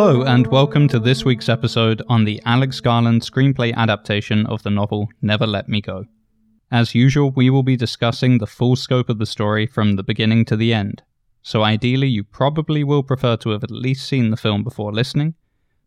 Hello, and welcome to this week's episode on the Alex Garland screenplay adaptation of the novel Never Let Me Go. As usual, we will be discussing the full scope of the story from the beginning to the end, so ideally, you probably will prefer to have at least seen the film before listening,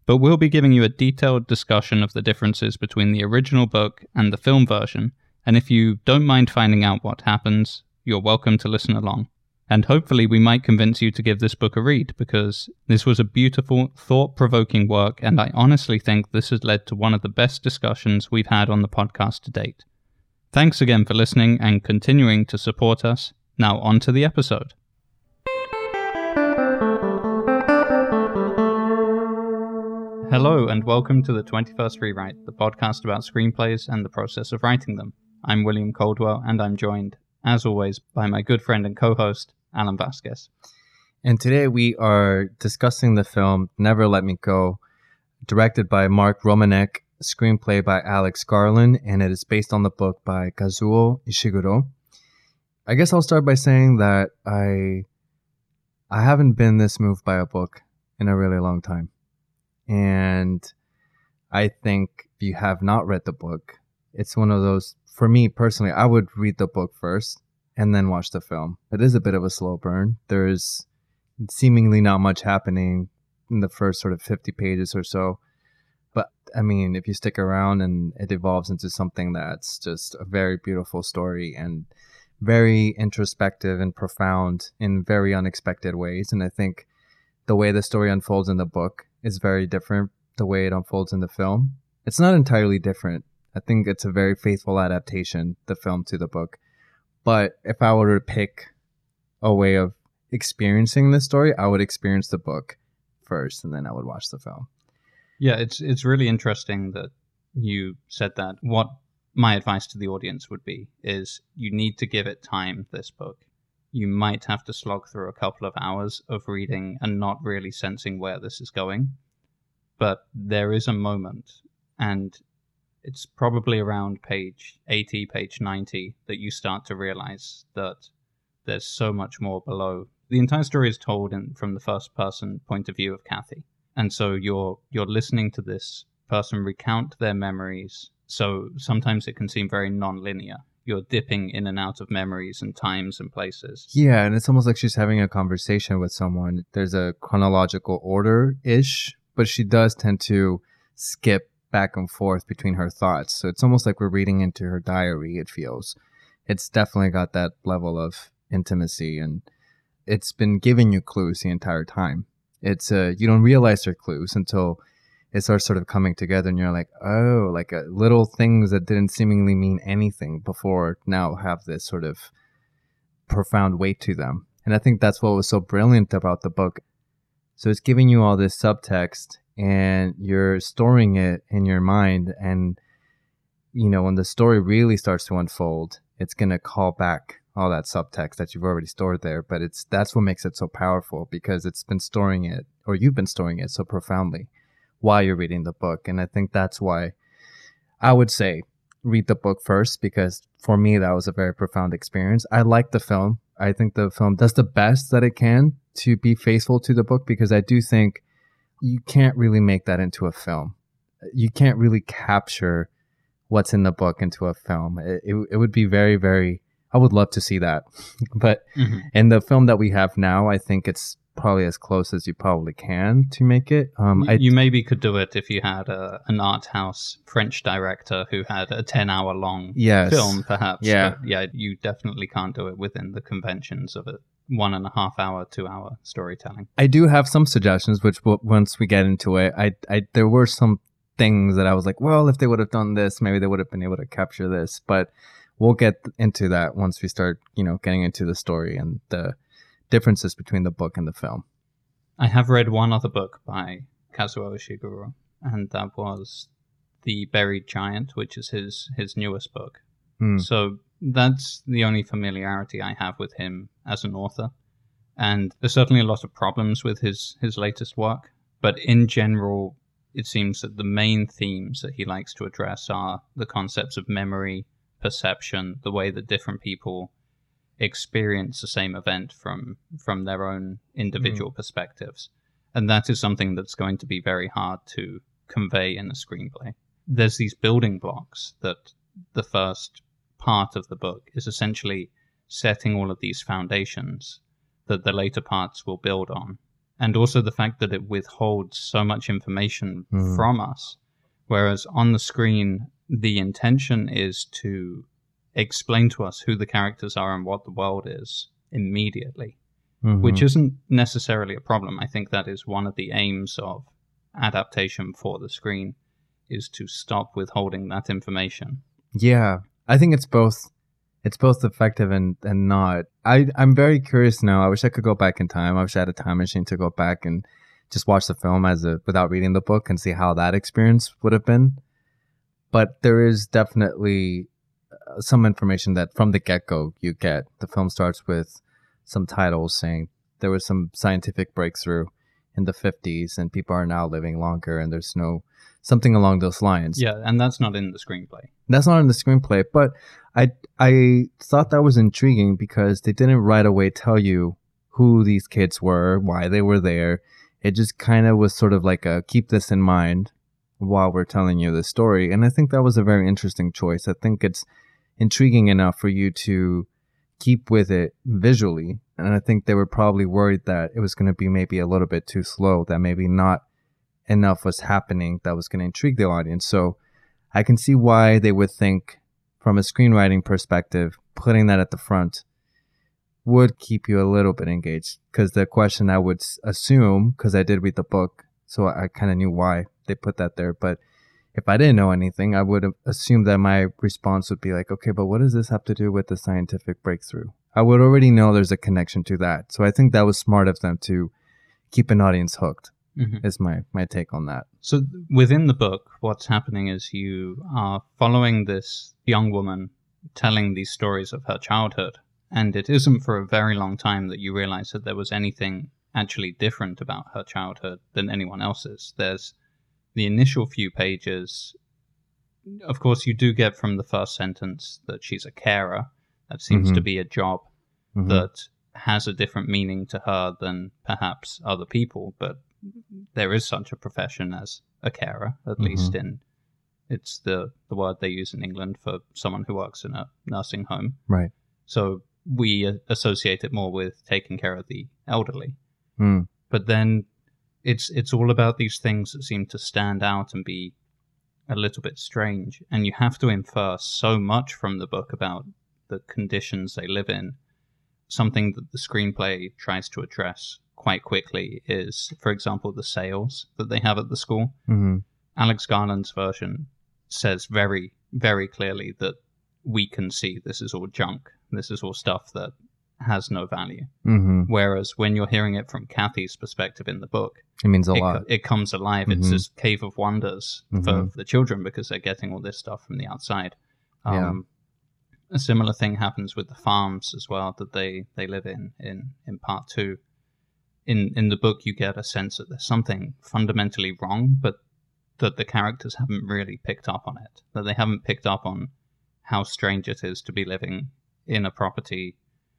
but we'll be giving you a detailed discussion of the differences between the original book and the film version, and if you don't mind finding out what happens, you're welcome to listen along. And hopefully, we might convince you to give this book a read because this was a beautiful, thought provoking work, and I honestly think this has led to one of the best discussions we've had on the podcast to date. Thanks again for listening and continuing to support us. Now, on to the episode. Hello, and welcome to the 21st Rewrite, the podcast about screenplays and the process of writing them. I'm William Coldwell, and I'm joined, as always, by my good friend and co host, Alan Vasquez. And today we are discussing the film Never Let Me Go, directed by Mark Romanek, screenplay by Alex Garland, and it is based on the book by Kazuo Ishiguro. I guess I'll start by saying that I I haven't been this moved by a book in a really long time. And I think if you have not read the book, it's one of those for me personally, I would read the book first and then watch the film. It is a bit of a slow burn. There's seemingly not much happening in the first sort of 50 pages or so. But I mean, if you stick around and it evolves into something that's just a very beautiful story and very introspective and profound in very unexpected ways. And I think the way the story unfolds in the book is very different the way it unfolds in the film. It's not entirely different. I think it's a very faithful adaptation, the film to the book. But if I were to pick a way of experiencing the story, I would experience the book first and then I would watch the film. Yeah, it's it's really interesting that you said that. What my advice to the audience would be is you need to give it time this book. You might have to slog through a couple of hours of reading and not really sensing where this is going. But there is a moment and it's probably around page 80, page 90 that you start to realize that there's so much more below. The entire story is told in, from the first person point of view of Kathy. And so you're you're listening to this person recount their memories. So sometimes it can seem very non-linear. You're dipping in and out of memories and times and places. Yeah, and it's almost like she's having a conversation with someone. There's a chronological order ish, but she does tend to skip back and forth between her thoughts. So it's almost like we're reading into her diary, it feels. It's definitely got that level of intimacy and it's been giving you clues the entire time. It's uh you don't realize they're clues until it starts sort of coming together and you're like, oh, like uh, little things that didn't seemingly mean anything before now have this sort of profound weight to them. And I think that's what was so brilliant about the book. So it's giving you all this subtext and you're storing it in your mind and you know when the story really starts to unfold it's going to call back all that subtext that you've already stored there but it's that's what makes it so powerful because it's been storing it or you've been storing it so profoundly while you're reading the book and i think that's why i would say read the book first because for me that was a very profound experience. I like the film. I think the film does the best that it can to be faithful to the book because i do think you can't really make that into a film. You can't really capture what's in the book into a film. It, it, it would be very, very, I would love to see that. but mm-hmm. in the film that we have now, I think it's probably as close as you probably can to make it. Um, you, I, you maybe could do it if you had a, an art house French director who had a 10 hour long yes. film, perhaps. Yeah. But yeah, you definitely can't do it within the conventions of it one and a half hour, two hour storytelling. I do have some suggestions, which once we get into it, I, I there were some things that I was like, well, if they would have done this, maybe they would have been able to capture this. But we'll get into that once we start, you know, getting into the story and the differences between the book and the film. I have read one other book by Kazuo Ishiguro, and that was The Buried Giant, which is his his newest book. Mm. So that's the only familiarity I have with him as an author. And there's certainly a lot of problems with his, his latest work, but in general, it seems that the main themes that he likes to address are the concepts of memory, perception, the way that different people experience the same event from from their own individual mm. perspectives. And that is something that's going to be very hard to convey in a screenplay. There's these building blocks that the first part of the book is essentially setting all of these foundations that the later parts will build on. And also the fact that it withholds so much information Mm. from us. Whereas on the screen, the intention is to explain to us who the characters are and what the world is immediately, Mhm. which isn't necessarily a problem. I think that is one of the aims of adaptation for the screen is to stop withholding that information. Yeah, I think it's both. It's both effective and and not. I I'm very curious now. I wish I could go back in time. I wish I had a time machine to go back and just watch the film as a without reading the book and see how that experience would have been. But there is definitely uh, some information that from the get go you get. The film starts with some titles saying there was some scientific breakthrough in the 50s and people are now living longer and there's no something along those lines. Yeah, and that's not in the screenplay. That's not in the screenplay, but I I thought that was intriguing because they didn't right away tell you who these kids were, why they were there. It just kind of was sort of like a keep this in mind while we're telling you the story, and I think that was a very interesting choice. I think it's intriguing enough for you to keep with it visually, and I think they were probably worried that it was going to be maybe a little bit too slow, that maybe not enough was happening that was going to intrigue the audience. So I can see why they would think, from a screenwriting perspective, putting that at the front would keep you a little bit engaged. Because the question I would assume, because I did read the book, so I kind of knew why they put that there. But if I didn't know anything, I would have assumed that my response would be like, okay, but what does this have to do with the scientific breakthrough? I would already know there's a connection to that. So I think that was smart of them to keep an audience hooked, Mhm. is my, my take on that. So within the book, what's happening is you are following this young woman telling these stories of her childhood, and it isn't for a very long time that you realize that there was anything actually different about her childhood than anyone else's. There's the initial few pages. Of course, you do get from the first sentence that she's a carer. That seems Mhm. to be a job Mhm. that has a different meaning to her than perhaps other people, but there is such a profession as a carer, at Mhm. least in it's the the word they use in England for someone who works in a nursing home. Right. So we associate it more with taking care of the elderly. Mm. But then it's it's all about these things that seem to stand out and be a little bit strange, and you have to infer so much from the book about the conditions they live in. Something that the screenplay tries to address quite quickly is, for example, the sales that they have at the school. hmm Alex Garland's version says very, very clearly that we can see this is all junk. This is all stuff that has no value. hmm Whereas when you're hearing it from Kathy's perspective in the book, It means a it, lot. it comes alive. It's Mhm. this cave of wonders for Mhm. the children because they're getting all this stuff from the outside. Yeah. Um, A similar thing happens with the farms as well that they, they live in, in in part two. In in the book, you get a sense that there's something fundamentally wrong, but that the characters haven't really picked up on it. That they haven't picked up on how strange it is to be living in a property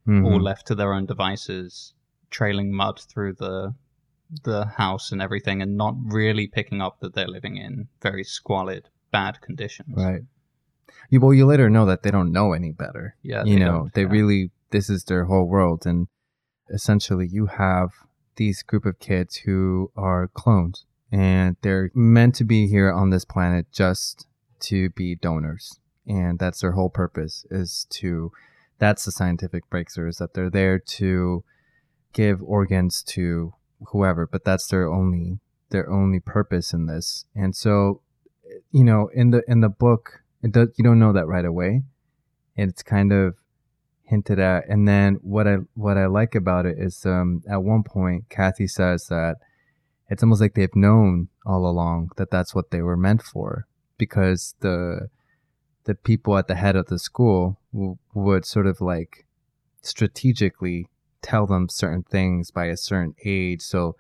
Mhm. all left to their own devices, trailing mud through the the house and everything, and not really picking up that they're living in very squalid, bad conditions. Right. You, well, you later know that they don't know any better. Yeah. you know, they yeah. really, this is their whole world. And essentially, you have these group of kids who are clones and they're meant to be here on this planet just to be donors. And that's their whole purpose is to, that's the scientific breakthrough is that they're there to give organs to whoever, but that's their only, their only purpose in this. And so, you know, in the, in the book, it does, you don't know that right away. And it's kind of hinted at. And then what I what I like about it is um, at one point Kathy says that it's almost like they've known all along that that's what they were meant for because the the people at the head of the school w- would sort of like strategically tell them certain things by a certain age so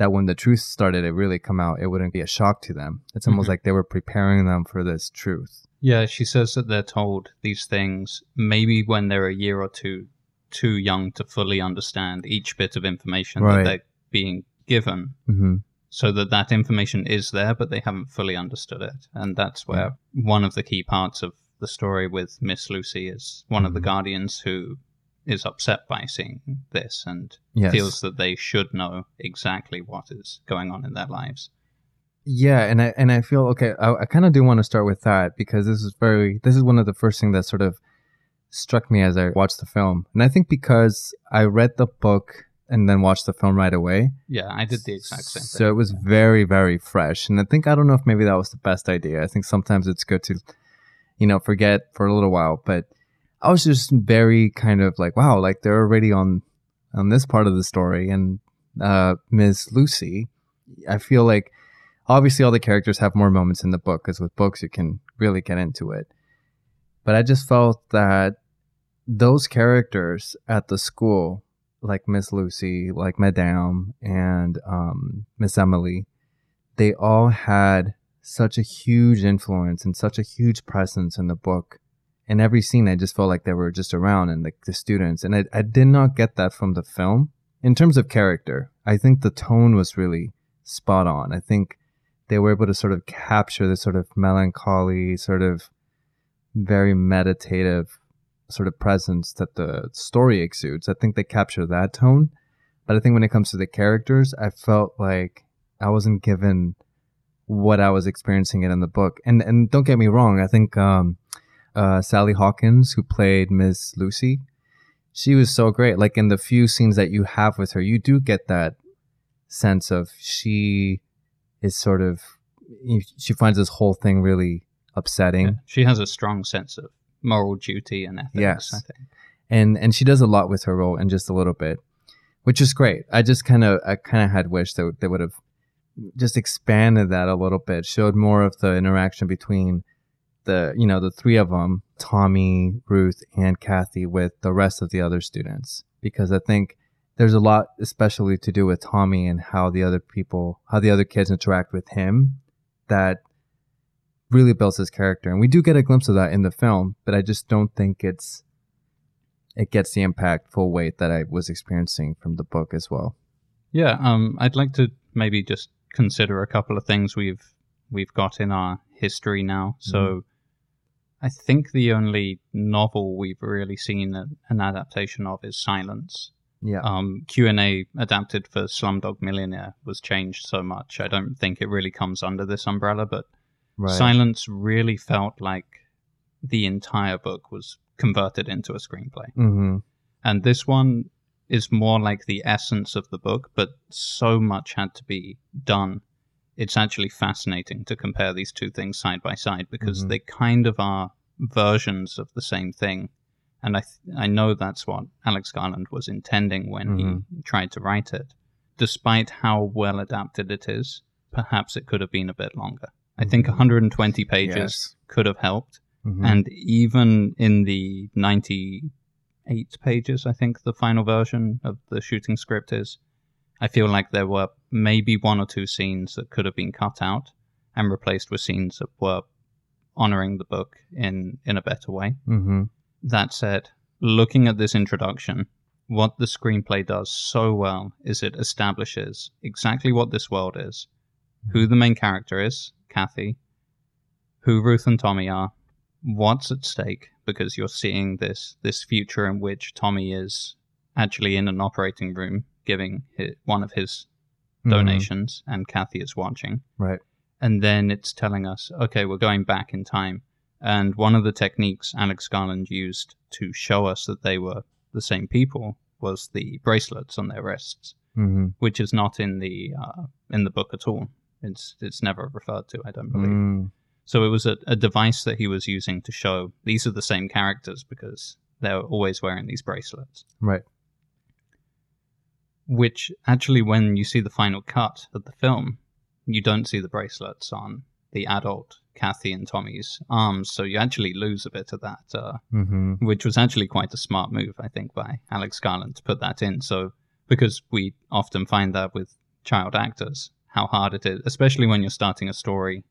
that when the truth started to really come out it wouldn't be a shock to them it's almost Mhm. like they were preparing them for this truth Yeah, she says that they're told these things maybe when they're a year or two too young to fully understand each bit of information Right. that they're being given hmm so that that information is there, but they haven't fully understood it. And that's where one of the key parts of the story with Miss Lucy is one of the Mhm. guardians who is upset by seeing this and Yes. feels that they should know exactly what is going on in their lives. Yeah, and I and I feel okay. I, I kind of do want to start with that because this is very this is one of the first things that sort of struck me as I watched the film, and I think because I read the book and then watched the film right away, Yeah, I did the exact same so thing. it was very very fresh, and I think I don't know if maybe that was the best idea. I think sometimes it's good to, you know, forget for a little while, but I was just very kind of like, wow, like they're already on on this part of the story, and uh, Ms. Lucy, I feel like obviously all the characters have more moments in the book because with books you can really get into it but i just felt that those characters at the school like miss lucy like madame and um, miss emily they all had such a huge influence and such a huge presence in the book in every scene i just felt like they were just around and the, the students and I, I did not get that from the film in terms of character i think the tone was really spot on i think they were able to sort of capture this sort of melancholy, sort of very meditative sort of presence that the story exudes. I think they capture that tone. But I think when it comes to the characters, I felt like I wasn't given what I was experiencing it in the book. And and don't get me wrong, I think um, uh, Sally Hawkins, who played Miss Lucy, she was so great. Like in the few scenes that you have with her, you do get that sense of she is sort of she finds this whole thing really upsetting Yeah. She has a strong sense of moral duty and ethics, Yes. I think. and and she does a lot with her role in just a little bit which is great i just kind of i kind of had wished that they would have just expanded that a little bit showed more of the interaction between the you know the three of them tommy ruth and kathy with the rest of the other students because i think there's a lot especially to do with tommy and how the other people how the other kids interact with him that really builds his character and we do get a glimpse of that in the film but i just don't think it's it gets the impact full weight that I was experiencing from the book as well. Yeah, um, I'd like to maybe just consider a couple of things we've we've got in our history now. So, I think the only novel we've really seen a, an adaptation of is Silence. Yeah. Um, Q and A adapted for Slumdog Millionaire was changed so much. I don't think it really comes under this umbrella, but right. Silence really felt like the entire book was converted into a screenplay. Mm-hmm. And this one is more like the essence of the book, but so much had to be done. It's actually fascinating to compare these two things side by side because Mhm. they kind of are versions of the same thing. And I, th- I know that's what Alex Garland was intending when Mhm. he tried to write it. Despite how well adapted it is, perhaps it could have been a bit longer. I think Mhm. 120 pages Yes. could have helped. Mhm. And even in the 98 pages, I think the final version of the shooting script is, I feel like there were maybe one or two scenes that could have been cut out and replaced with scenes that were honoring the book in, in a better way. Mhm. That said, looking at this introduction, what the screenplay does so well is it establishes exactly what this world is, who the main character is, Kathy, who Ruth and Tommy are, what's at stake, because you're seeing this this future in which Tommy is actually in an operating room giving hi one of his Mhm. donations, and Kathy is watching Right. and then it's telling us, okay, we're going back in time. And one of the techniques Alex Garland used to show us that they were the same people was the bracelets on their wrists, Mhm. which is not in the uh, in the book at all. It's it's never referred to, I don't believe. Mm. So it was a, a device that he was using to show these are the same characters because they're always wearing these bracelets. Right. Which actually, when you see the final cut of the film, you don't see the bracelets on the adult Kathy and Tommy's arms, so you actually lose a bit of that, uh, Mhm. which was actually quite a smart move, I think, by Alex Garland to put that in. So because we often find that with child actors, how hard it is, especially when you're starting a story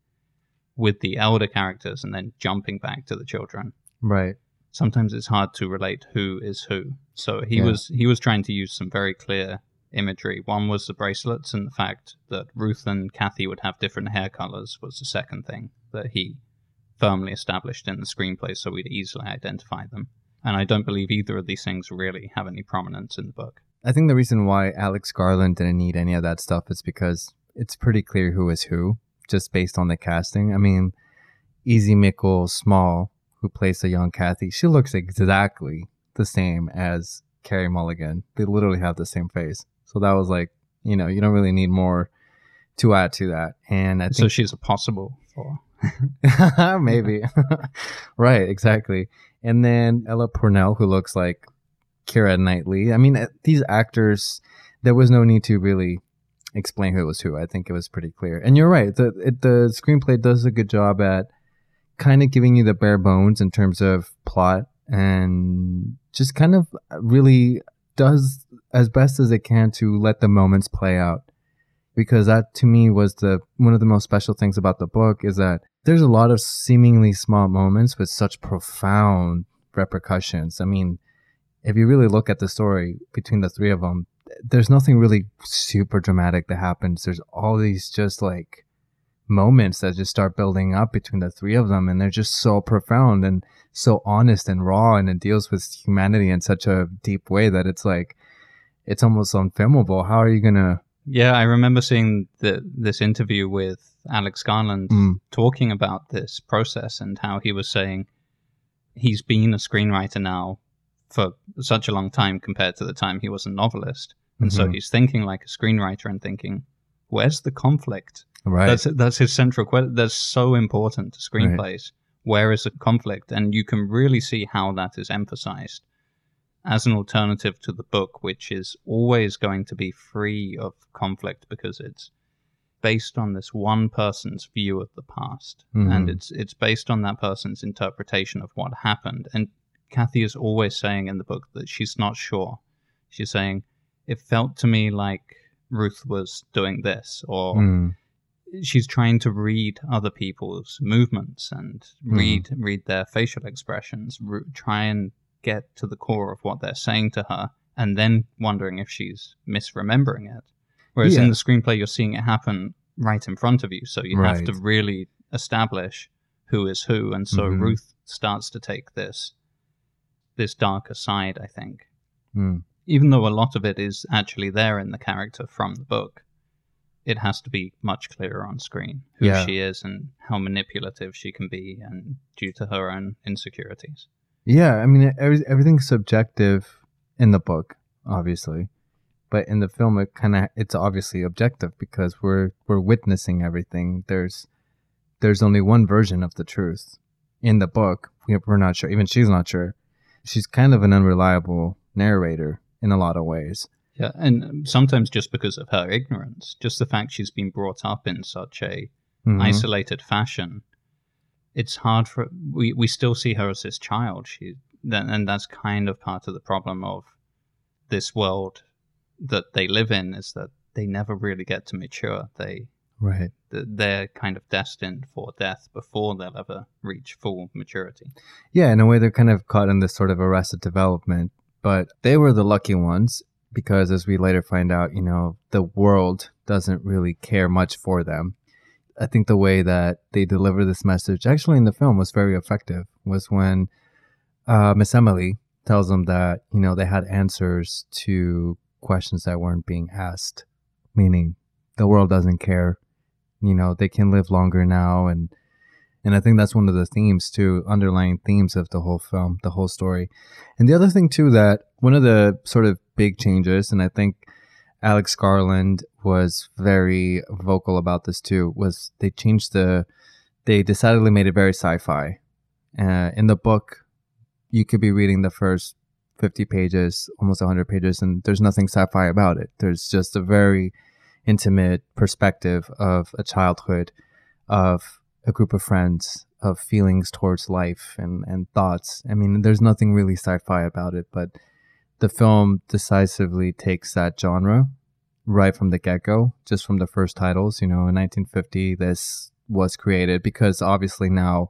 with the elder characters and then jumping back to the children Right. Sometimes it's hard to relate who is who. So he Yeah. was he was trying to use some very clear imagery. One was the bracelets, and the fact that Ruth and Kathy would have different hair colors was the second thing that he firmly established in the screenplay so we'd easily identify them. And I don't believe either of these things really have any prominence in the book. I think the reason why Alex Garland didn't need any of that stuff is because it's pretty clear who is who, just based on the casting. I mean, Izzy Meikle-Small, who plays the young Kathy, she looks exactly the same as Carey Mulligan. They literally have the same face. So that was like, you know, you don't really need more to add to that. And I think So she's a possible for. maybe. right, exactly. And then Ella Purnell, who looks like Keira Knightley. I mean, uh, these actors, there was no need to really explain who it was who. I think it was pretty clear. And you're right. The it, the screenplay does a good job at kind of giving you the bare bones in terms of plot and just kind of really does as best as it can to let the moments play out. Because that to me was the one of the most special things about the book is that there's a lot of seemingly small moments with such profound repercussions. I mean, if you really look at the story between the three of them, there's nothing really super dramatic that happens. There's all these just like moments that just start building up between the three of them, and they're just so profound and so honest and raw, and it deals with humanity in such a deep way that it's like it's almost unfilmable. How are you gonna? Yeah, I remember seeing the, this interview with Alex Garland Mm. talking about this process and how he was saying he's been a screenwriter now for such a long time compared to the time he was a novelist. And so Mhm. he's thinking like a screenwriter and thinking, where's the conflict? Right. That's that's his central question. That's so important to Right. screenplays. Where is the conflict? And you can really see how that is emphasized as an alternative to the book, which is always going to be free of conflict because it's based on this one person's view of the past, Mhm. and it's it's based on that person's interpretation of what happened. And Kathy is always saying in the book that she's not sure. She's saying it felt to me like Ruth was doing this, or Mm. She's trying to read other people's movements and Mhm. read read their facial expressions, r- try and get to the core of what they're saying to her, and then wondering if she's misremembering it. Whereas in the screenplay, you're seeing it happen right in front of you, so you have to really establish who is who, and so Mhm. Ruth starts to take this this darker side, I think Mm. even though a lot of it is actually there in the character from the book, it has to be much clearer on screen who Yeah. she is and how manipulative she can be, and due to her own insecurities. Yeah, I mean, every, everything's subjective in the book, obviously, but in the film, it kind of it's obviously objective because we're we're witnessing everything. There's there's only one version of the truth in the book. We, we're not sure. Even she's not sure. She's kind of an unreliable narrator in a lot of ways. Yeah, and sometimes just because of her ignorance, just the fact she's been brought up in such a Mhm. isolated fashion, it's hard for we we still see her as this child. She then and that's kind of part of the problem of this world that they live in is that they never really get to mature. They Right. they're kind of destined for death before they'll ever reach full maturity. Yeah, in a way, they're kind of caught in this sort of arrested development, but they were the lucky ones because, as we later find out, you know, the world doesn't really care much for them. I think the way that they deliver this message, actually in the film, was very effective. Was when uh, Miss Emily tells them that you know they had answers to questions that weren't being asked, meaning the world doesn't care. You know, they can live longer now and and I think that's one of the themes too, underlying themes of the whole film, the whole story. And the other thing too that one of the sort of big changes, and I think Alex Garland was very vocal about this too, was they changed the, they decidedly made it very sci-fi. Uh, in the book, you could be reading the first 50 pages, almost 100 pages, and there's nothing sci-fi about it. There's just a very intimate perspective of a childhood, of a group of friends, of feelings towards life and, and thoughts. I mean, there's nothing really sci-fi about it, but the film decisively takes that genre right from the get-go, just from the first titles. You know, in 1950, this was created because obviously now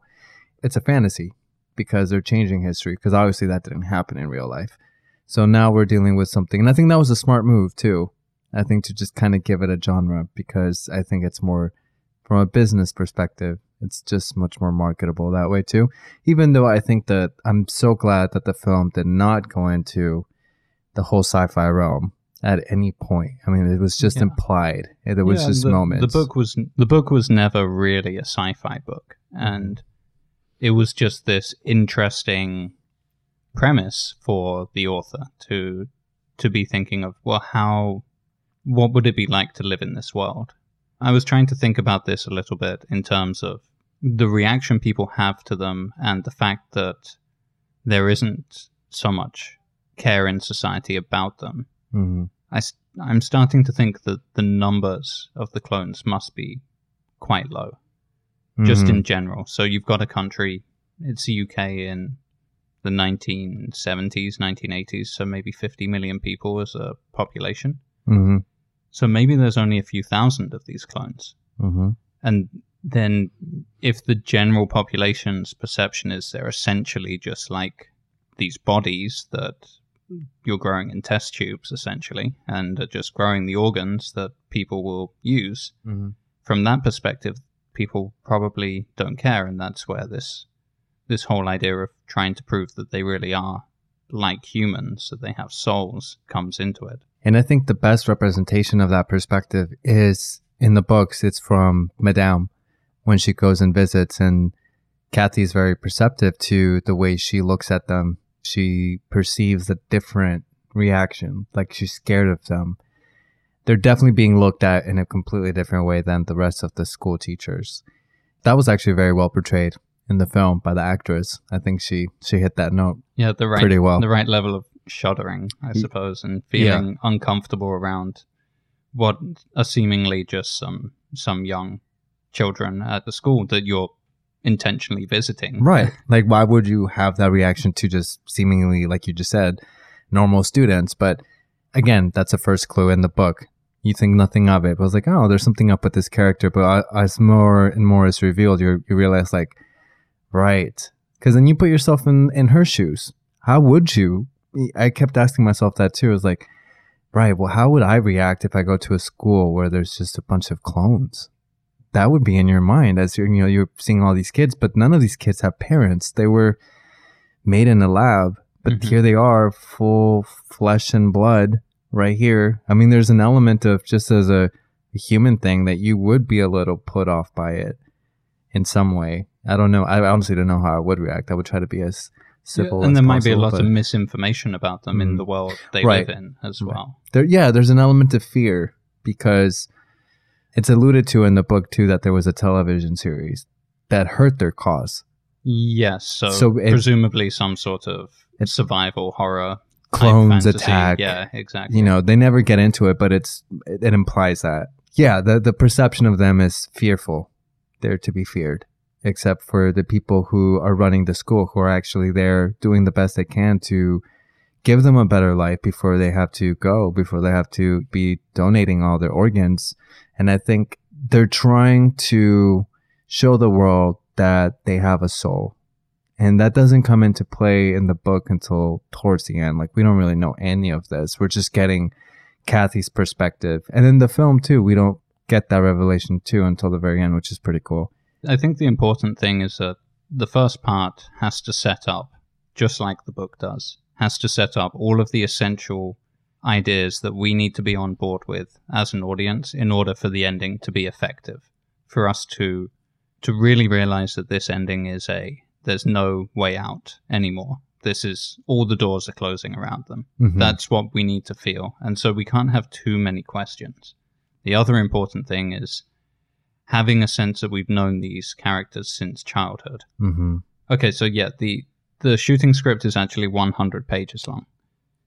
it's a fantasy because they're changing history because obviously that didn't happen in real life. So now we're dealing with something, and I think that was a smart move too, I think to just kind of give it a genre because I think it's more from a business perspective. It's just much more marketable that way too. Even though I think that I'm so glad that the film did not go into the whole sci-fi realm at any point. I mean, it was just Yeah. implied. It was Yeah, just the, moments. The book was the book was never really a sci-fi book, and it was just this interesting premise for the author to to be thinking of. Well, how what would it be like to live in this world? I was trying to think about this a little bit in terms of the reaction people have to them and the fact that there isn't so much care in society about them. hmm I, am starting to think that the numbers of the clones must be quite low, just Mhm. in general. So you've got a country, it's the UK in the 1970s, 1980s, so maybe 50 million people as a population. Mhm. So maybe there's only a few thousand of these clones. Mhm. And then if the general population's perception is they're essentially just like these bodies that you're growing in test tubes essentially and are just growing the organs that people will use Mhm. from that perspective people probably don't care and that's where this this whole idea of trying to prove that they really are like humans that they have souls comes into it And I think the best representation of that perspective is in the books. It's from Madame when she goes and visits, and Kathy's very perceptive to the way she looks at them. She perceives a different reaction, like she's scared of them. They're definitely being looked at in a completely different way than the rest of the school teachers. That was actually very well portrayed in the film by the actress. I think she she hit that note yeah the right pretty well. the right level of shuddering, I suppose, and feeling uncomfortable around what are seemingly just some some young children at the school that you're intentionally visiting. Right. Like, why would you have that reaction to just seemingly, like you just said, normal students? But again, that's a first clue in the book. You think nothing of it, but it's like, oh, there's something up with this character. But as more and more is revealed, you you realize, like, right, because then you put yourself in in her shoes. How would you? I kept asking myself that too. It was like, right, well, how would I react if I go to a school where there's just a bunch of clones? That would be in your mind as you're, you know you're seeing all these kids, but none of these kids have parents. They were made in a lab, but Mhm. here they are, full flesh and blood, right here. I mean, there's an element of just as a, a human thing that you would be a little put off by it in some way. I don't know. I honestly don't know how I would react. I would try to be as civil, Yeah, and there might be a lot of misinformation about them in Mhm. the world they Right. live in as Right. well. there, yeah, there's an element of fear because it's alluded to in the book too that there was a television series that hurt their cause. Yes, so, So it- presumably some sort of survival horror Clones attack. Yeah, exactly. You know, they never get into it, but it's it, it implies that. Yeah, the the perception of them is fearful. They're to be feared, except for the people who are running the school, who are actually there doing the best they can to give them a better life before they have to go, before they have to be donating all their organs. And I think they're trying to show the world that they have a soul. And that doesn't come into play in the book until towards the end. Like, we don't really know any of this. We're just getting Kathy's perspective. And in the film, too, we don't get that revelation, too, until the very end, which is pretty cool. I think the important thing is that the first part has to set up, just like the book does, has to set up all of the essential ideas that we need to be on board with as an audience in order for the ending to be effective. For us to to really realize that this ending is a there's no way out anymore. This is all the doors are closing around them. Mhm. That's what we need to feel. And so we can't have too many questions. The other important thing is having a sense that we've known these characters since childhood. hmm Okay, so yeah, the the shooting script is actually 100 pages long.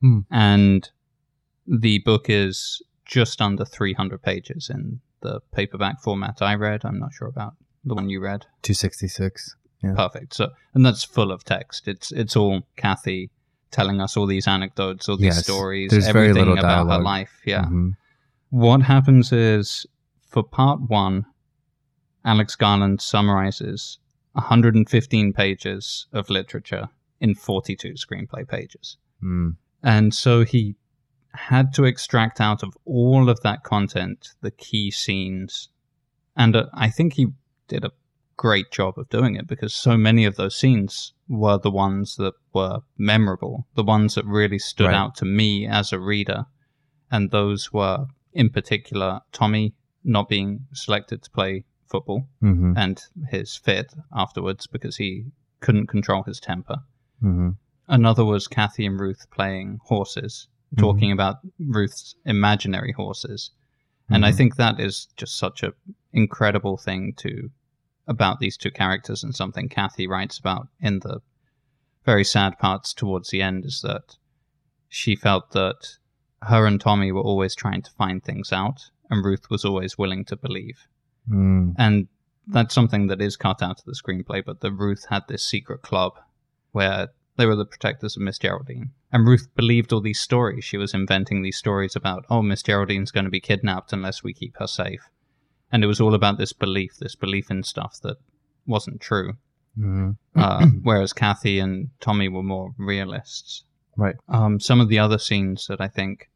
Hmm. And the book is just under 300 pages in the paperback format I read. I'm not sure about the one you read. 266. Yeah. Perfect. So, and that's full of text. It's it's all Kathy telling us all these anecdotes, all these Yes. stories, There's very everything about her dialogue. life. Yeah. Mhm. What happens is for part one, Alex Garland summarizes 115 pages of literature in 42 screenplay pages. Mm. And so he had to extract out of all of that content the key scenes. And uh, I think he did a great job of doing it because so many of those scenes were the ones that were memorable, the ones that really stood Right. out to me as a reader. And those were, in particular, Tommy not being selected to play football Mm-hmm. and his fit afterwards because he couldn't control his temper. Mm-hmm. Another was Kathy and Ruth playing horses, talking about Ruth's imaginary horses. And I Mhm. think that is just such a incredible thing to about these two characters and something Kathy writes about in the very sad parts towards the end is that she felt that her and Tommy were always trying to find things out and Ruth was always willing to believe. Mm. And that's something that is cut out of the screenplay, but that Ruth had this secret club where they were the protectors of Miss Geraldine. And Ruth believed all these stories. She was inventing these stories about, oh, Miss Geraldine's going to be kidnapped unless we keep her safe. And it was all about this belief, this belief in stuff that wasn't true. Mhm. Uh, whereas Kathy and Tommy were more realists. Right. Um, some of the other scenes that I think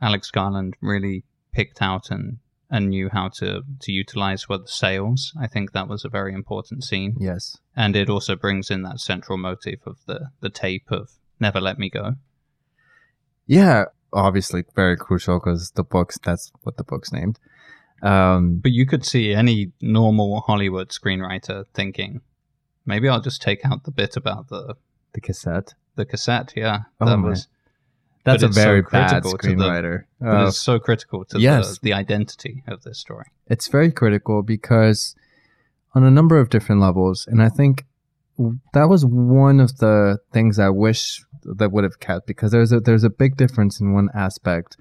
Alex Garland really picked out and, and knew how to, to utilize were the sales. I think that was a very important scene. Yes. And it also brings in that central motif of the, the tape of Never Let Me Go. Yeah. Obviously, very crucial because the books. That's what the book's named. Um. But you could see any normal Hollywood screenwriter thinking, maybe I'll just take out the bit about the, The cassette. the cassette. Yeah. Oh, that was That's a it's so very bad the- screenwriter. Uh, it's so critical to yes. the, the identity of this story. it's very critical because on a number of different levels and i think that was one of the things i wish that would have kept because there's a there's a big difference in one aspect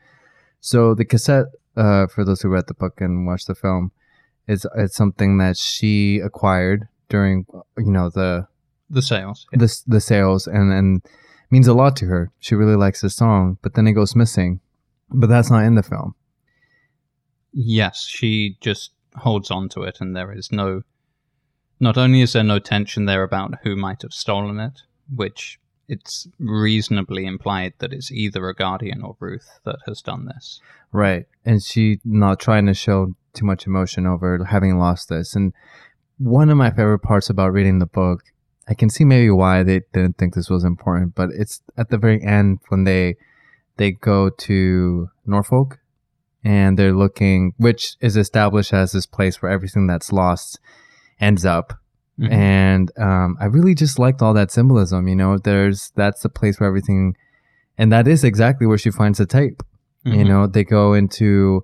so the cassette uh, for those who read the book and watched the film is it's something that she acquired during you know the The sales. the, the sales and and means a lot to her she really likes the song but then it goes missing but that's not in the film Yes, she just holds on to it, and there is no. Not only is there no tension there about who might have stolen it, which it's reasonably implied that it's either a guardian or Ruth that has done this. Right. And she not trying to show too much emotion over having lost this. And one of my favorite parts about reading the book, I can see maybe why they didn't think this was important, but it's at the very end when they they go to Norfolk and they're looking which is established as this place where everything that's lost ends up Mhm. and um, I really just liked all that symbolism. You know, there's that's the place where everything, and that is exactly where she finds the tape. You Mhm. know, they go into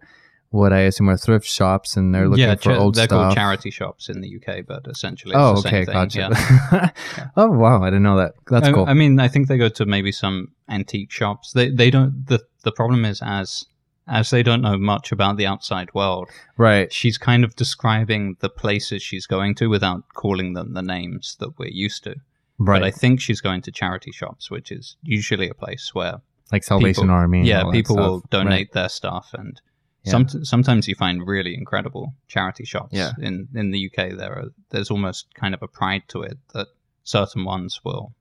what I assume are thrift shops, and they're looking yeah, for cha- old they're called stuff. charity shops in the UK, but essentially it's oh, okay, thing. gotcha. Yeah. oh, wow, I didn't know that. That's I, cool. I mean, I think they go to maybe some antique shops. They they don't. the The problem is as as they don't know much about the outside world. right. She's kind of describing the places she's going to without calling them the names that we're used to. Right. But I think she's going to charity shops, which is usually a place where like Salvation people- Army. and yeah all that people will donate Right. their stuff and. Yeah. Some, sometimes you find really incredible charity shops. Yeah. In in the UK, there are there's almost kind of a pride to it that certain ones will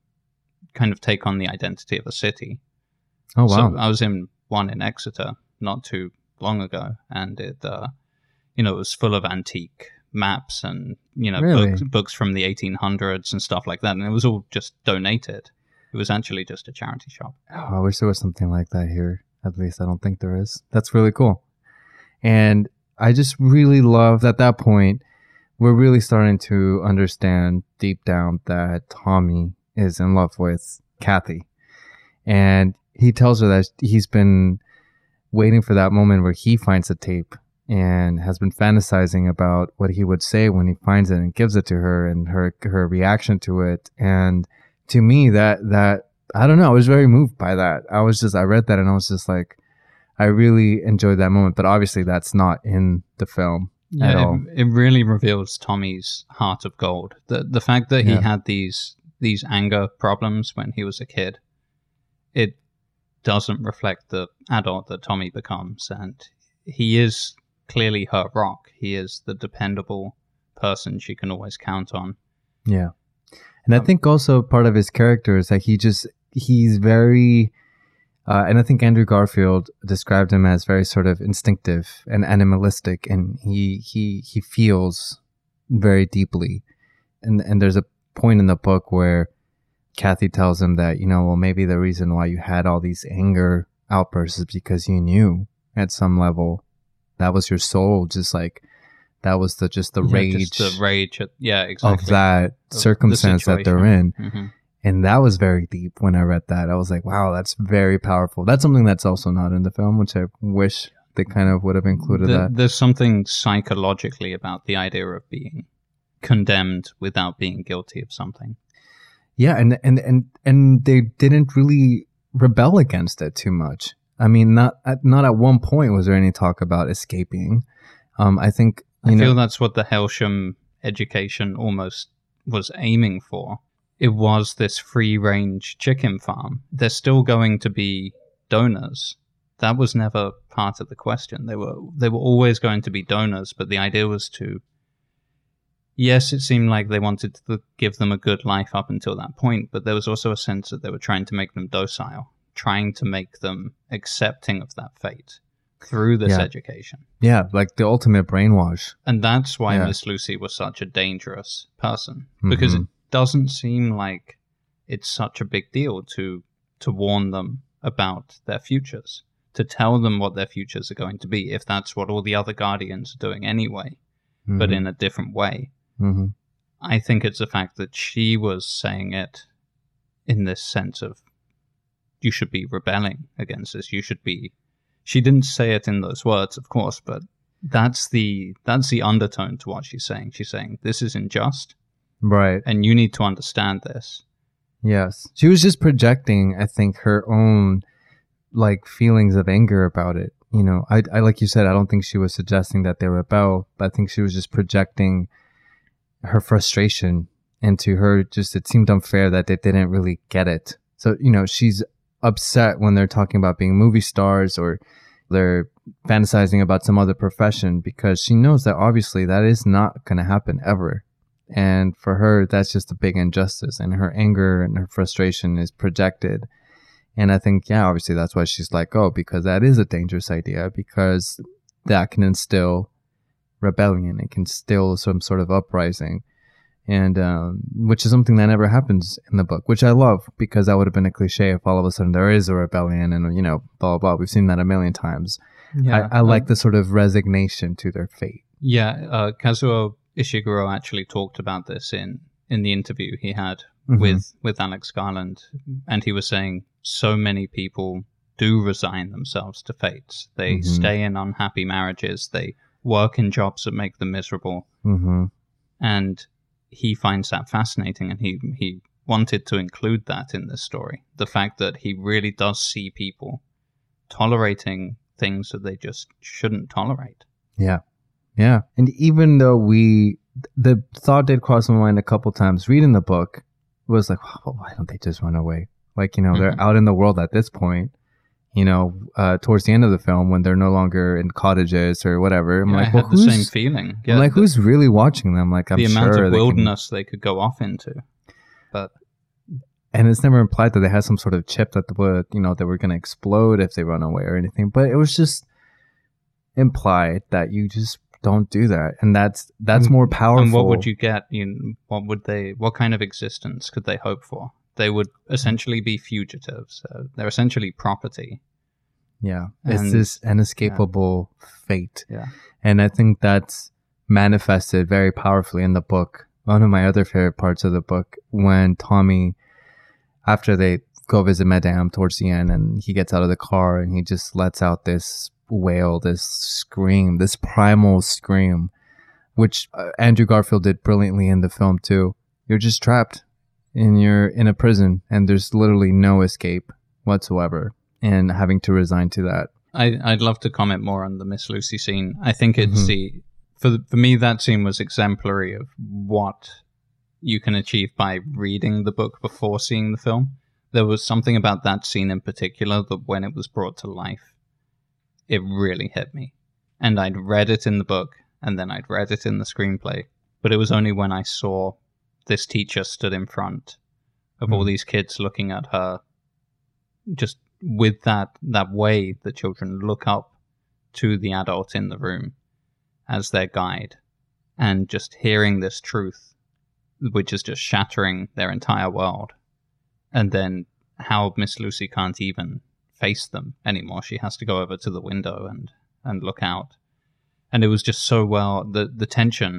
kind of take on the identity of a city. Oh, wow. So I was in one in Exeter not too long ago, and it, uh, you know, it was full of antique maps and you know Really? books, books from the 1800s and stuff like that, and it was all just donated. It was actually just a charity shop. Oh, I wish there was something like that here. At least I don't think there is. That's really cool. And I just really love at that point, we're really starting to understand deep down that Tommy is in love with Kathy. And he tells her that he's been waiting for that moment where he finds the tape and has been fantasizing about what he would say when he finds it and gives it to her and her her reaction to it. And to me that that I don't know, I was very moved by that. I was just I read that and I was just like I really enjoyed that moment, but obviously that's not in the film. at Yeah, all. it, it really reveals Tommy's heart of gold. The the fact that he Yeah. had these these anger problems when he was a kid, it doesn't reflect the adult that Tommy becomes, and he is clearly her rock. He is the dependable person she can always count on. Yeah. And I Um, think also part of his character is that he just he's very Uh, and I think Andrew Garfield described him as very sort of instinctive and animalistic, and he he he feels very deeply. And and there's a point in the book where Kathy tells him that you know well maybe the reason why you had all these anger outbursts is because you knew at some level that was your soul just like that was the just the Yeah, rage just the rage. Yeah, exactly. of that the circumstance that they're in hmm and that was very deep when i read that. I was like wow that's very powerful. That's something that's also not in the film which i wish they kind of would have included The- that. There's something psychologically about the idea of being condemned without being guilty of something. yeah and and and and they didn't really rebel against it too much. I mean not at, not at one point was there any talk about escaping. Um i think you I know feel that's what the Hailsham education almost was aiming for. It was this free range chicken farm. There's still going to be donors. That was never part of the question. They were they were always going to be donors, but the idea was to Yes, it seemed like they wanted to give them a good life up until that point, but there was also a sense that they were trying to make them docile, trying to make them accepting of that fate through this Yeah. education. yeah like the ultimate brainwash And that's why Yeah. Miss Lucy was such a dangerous person because Mhm. Doesn't seem like it's such a big deal to to warn them about their futures, to tell them what their futures are going to be if that's what all the other guardians are doing anyway, but in a different way. hmm I think it's the fact that she was saying it in this sense of you should be rebelling against this. You should be. She didn't say it in those words, of course, but that's the that's the undertone to what she's saying. She's saying this is unjust, right and you need to understand this. Yes. She was just projecting, I think, her own like feelings of anger about it. You know, I, I like you said, I don't think she was suggesting that they rebel, but I think she was just projecting her frustration into her just it seemed unfair that they didn't really get it. So, you know, she's upset when they're talking about being movie stars or they're fantasizing about some other profession because she knows that obviously that is not going to happen ever. And for her, that's just a big injustice. And her anger and her frustration is projected. And I think, yeah, obviously that's why she's like, oh, because that is a dangerous idea because that can instill rebellion. It can instill some sort of uprising. And um, which is something that never happens in the book, which I love because that would have been a cliche if all of a sudden there is a rebellion and, you know, blah, blah, blah. We've seen that a million times. I, I like the sort of resignation to their fate. Yeah, uh, Kazuo Ishiguro actually talked about this in in the interview he had Mhm. with with Alex Garland, and he was saying so many people do resign themselves to fate. They Mhm. stay in unhappy marriages. They work in jobs that make them miserable, Mm-hmm. and he finds that fascinating, and he he wanted to include that in this story. The fact that he really does see people tolerating things that they just shouldn't tolerate. Yeah. Yeah. And even though we, the thought did cross my mind a couple times reading the book was like, well, why don't they just run away? Like, you know, they're Mhm. out in the world at this point, you know, uh, towards the end of the film when they're no longer in cottages or whatever. I'm Yeah, like, I well, had the same feeling. I'm like, who's really watching them? Like, I'm the sure amount of they can- wilderness they could go off into. But and it's never implied that they had some sort of chip that would, you know, they were going to explode if they run away or anything. But it was just implied that you just don't do that, and that's that's more powerful. and what would you get? Know, what would they? What kind of existence could they hope for? They would essentially be fugitives. Uh, they're essentially property. Yeah, it's And- this inescapable fate, Yeah. and I think that's manifested very powerfully in the book. One of my other favorite parts of the book when Tommy, after they go visit Madame towards the end, and he gets out of the car and he just lets out this wail, this scream, this primal scream, which uh, Andrew Garfield did brilliantly in the film too. You're just trapped and you're in a prison, and there's literally no escape whatsoever, and having to resign to that. I, I'd love to comment more on the Miss Lucy scene. I think it's Mhm. the for for me that scene was exemplary of what you can achieve by reading the book before seeing the film. There was something about that scene in particular that when it was brought to life, it really hit me. And I'd read it in the book and then I'd read it in the screenplay, but it was only when I saw this teacher stood in front of all Mhm. these kids looking at her just with that that way the children look up to the adult in the room as their guide and just hearing this truth which is just shattering their entire world and then how miss lucy can't even face them anymore. She has to go over to the window and and look out. And it was just so well the the tension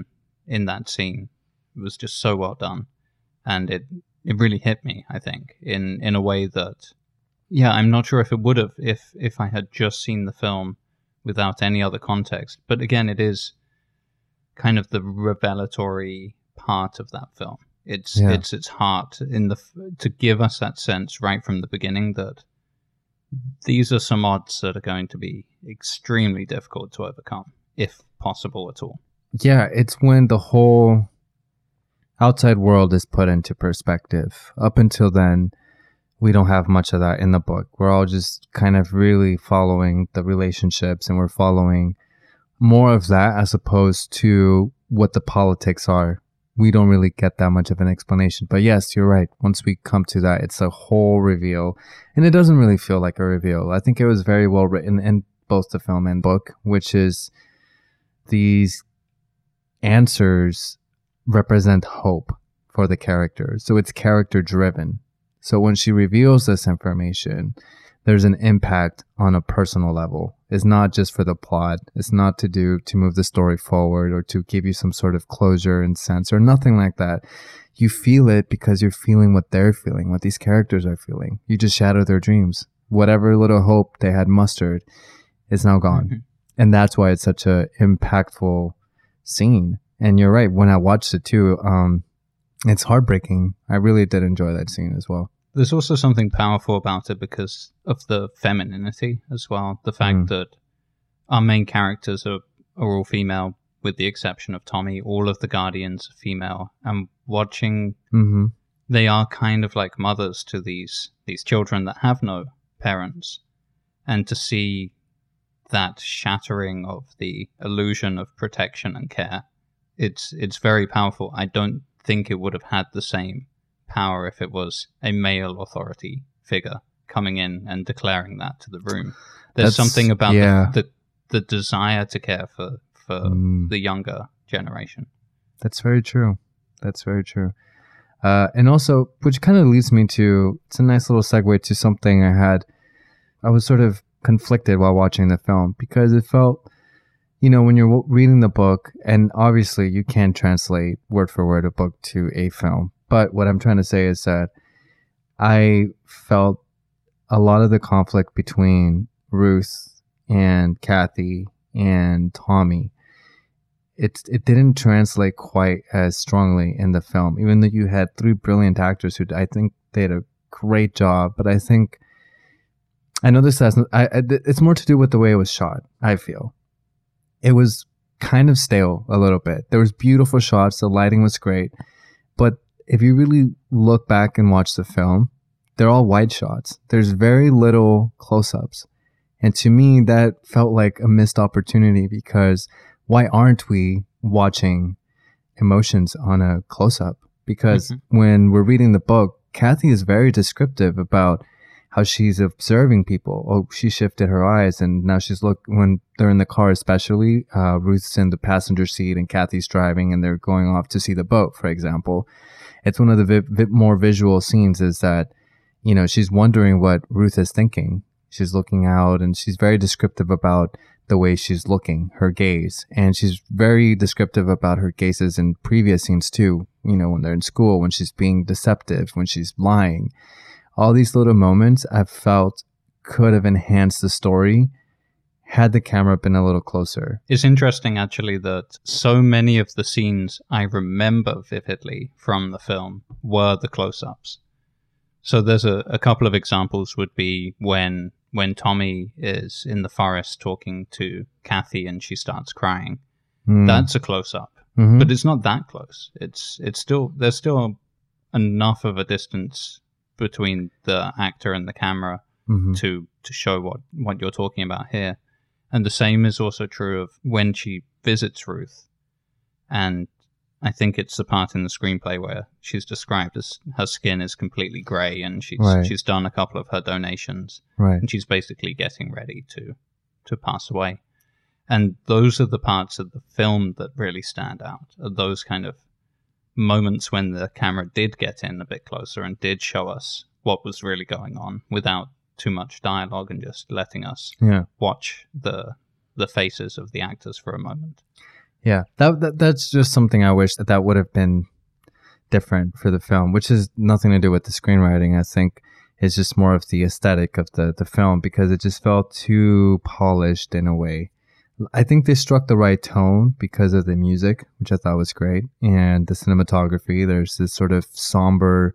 in that scene was just so well done. And it it really hit me i think in in a way that yeah i'm not sure if it would have if if i had just seen the film without any other context. But again it is kind of the revelatory part of that film. It's Yeah. it's its heart in the to give us that sense right from the beginning that these are some odds that are going to be extremely difficult to overcome if possible at all Yeah, it's when the whole outside world is put into perspective. Up until then, we don't have much of that in the book. We're all just kind of really following the relationships and we're following more of that as opposed to what the politics are. We don't really get that much of an explanation. But yes, you're right. Once we come to that, it's a whole reveal. And it doesn't really feel like a reveal. I think it was very well written in both the film and book, which is these answers represent hope for the character. So it's character driven. So when she reveals this information, there's an impact on a personal level. It's not just for the plot. It's not to do to move the story forward or to give you some sort of closure and sense or nothing like that. You feel it because you're feeling what they're feeling, what these characters are feeling. You just shatter their dreams. Whatever little hope they had mustered is now gone Mhm. and that's why it's such a impactful scene and you're right when i watched it too um it's heartbreaking i really did enjoy that scene as well There's also something powerful about it because of the femininity as well. The fact Mm. that our main characters are, are all female, with the exception of Tommy. All of the Guardians are female. And watching, mm-hmm they are kind of like mothers to these these children that have no parents, and to see that shattering of the illusion of protection and care, it's it's very powerful. I don't think it would have had the same power if it was a male authority figure coming in and declaring that to the room. There's That's- something about yeah. the, the the desire to care for for Mm, the younger generation. that's very true that's very true uh and also which kind of leads me to it's a nice little segue to something i had i was sort of conflicted while watching the film because it felt you know when you're w- reading the book and obviously you can't translate word for word a book to a film but what i'm trying to say is that i felt a lot of the conflict between ruth and kathy and tommy it, it didn't translate quite as strongly in the film even though you had three brilliant actors who i think they did a great job but i think I know this has. I, I, it's more to do with the way it was shot. I feel it was kind of stale a little bit. There was beautiful shots. The lighting was great, if you really look back and watch the film, they're all wide shots. There's very little close-ups, and to me, that felt like a missed opportunity because why aren't we watching emotions on a close-up? Because Mhm. when we're reading the book, Kathy is very descriptive about how she's observing people. Oh, she shifted her eyes, and now she's look when they're in the car, especially uh, Ruth's in the passenger seat and Kathy's driving, and they're going off to see the boat, for example. It's one of the vi- vi- more visual scenes. Is that you know she's wondering what Ruth is thinking. She's looking out, and she's very descriptive about the way she's looking, her gaze, and she's very descriptive about her gazes in previous scenes too. You know, when they're in school, when she's being deceptive, when she's lying all these little moments I felt could have enhanced the story had the camera been a little closer. It's interesting actually that so many of the scenes I remember vividly from the film were the close-ups. So there's a, a couple of examples would be when when Tommy is in the forest talking to Kathy and she starts crying. Mm. That's a close-up. Mhm. But it's not that close. It's it's still there's still enough of a distance between the actor and the camera Mhm. to to show what what you're talking about here. And the same is also true of when she visits Ruth, and I think it's the part in the screenplay where she's described as her skin is completely grey and she's Right. she's done a couple of her donations Right. and she's basically getting ready to to pass away. And those are the parts of the film that really stand out. Are those kind of moments when the camera did get in a bit closer and did show us what was really going on without too much dialogue and just letting us Yeah. watch the the faces of the actors for a moment. Yeah, that, that that's just something I wish that that would have been different for the film, which has nothing to do with the screenwriting. I think it's just more of the aesthetic of the the film because it just felt too polished in a way. I think they struck the right tone because of the music, which I thought was great, and the cinematography. There's this sort of somber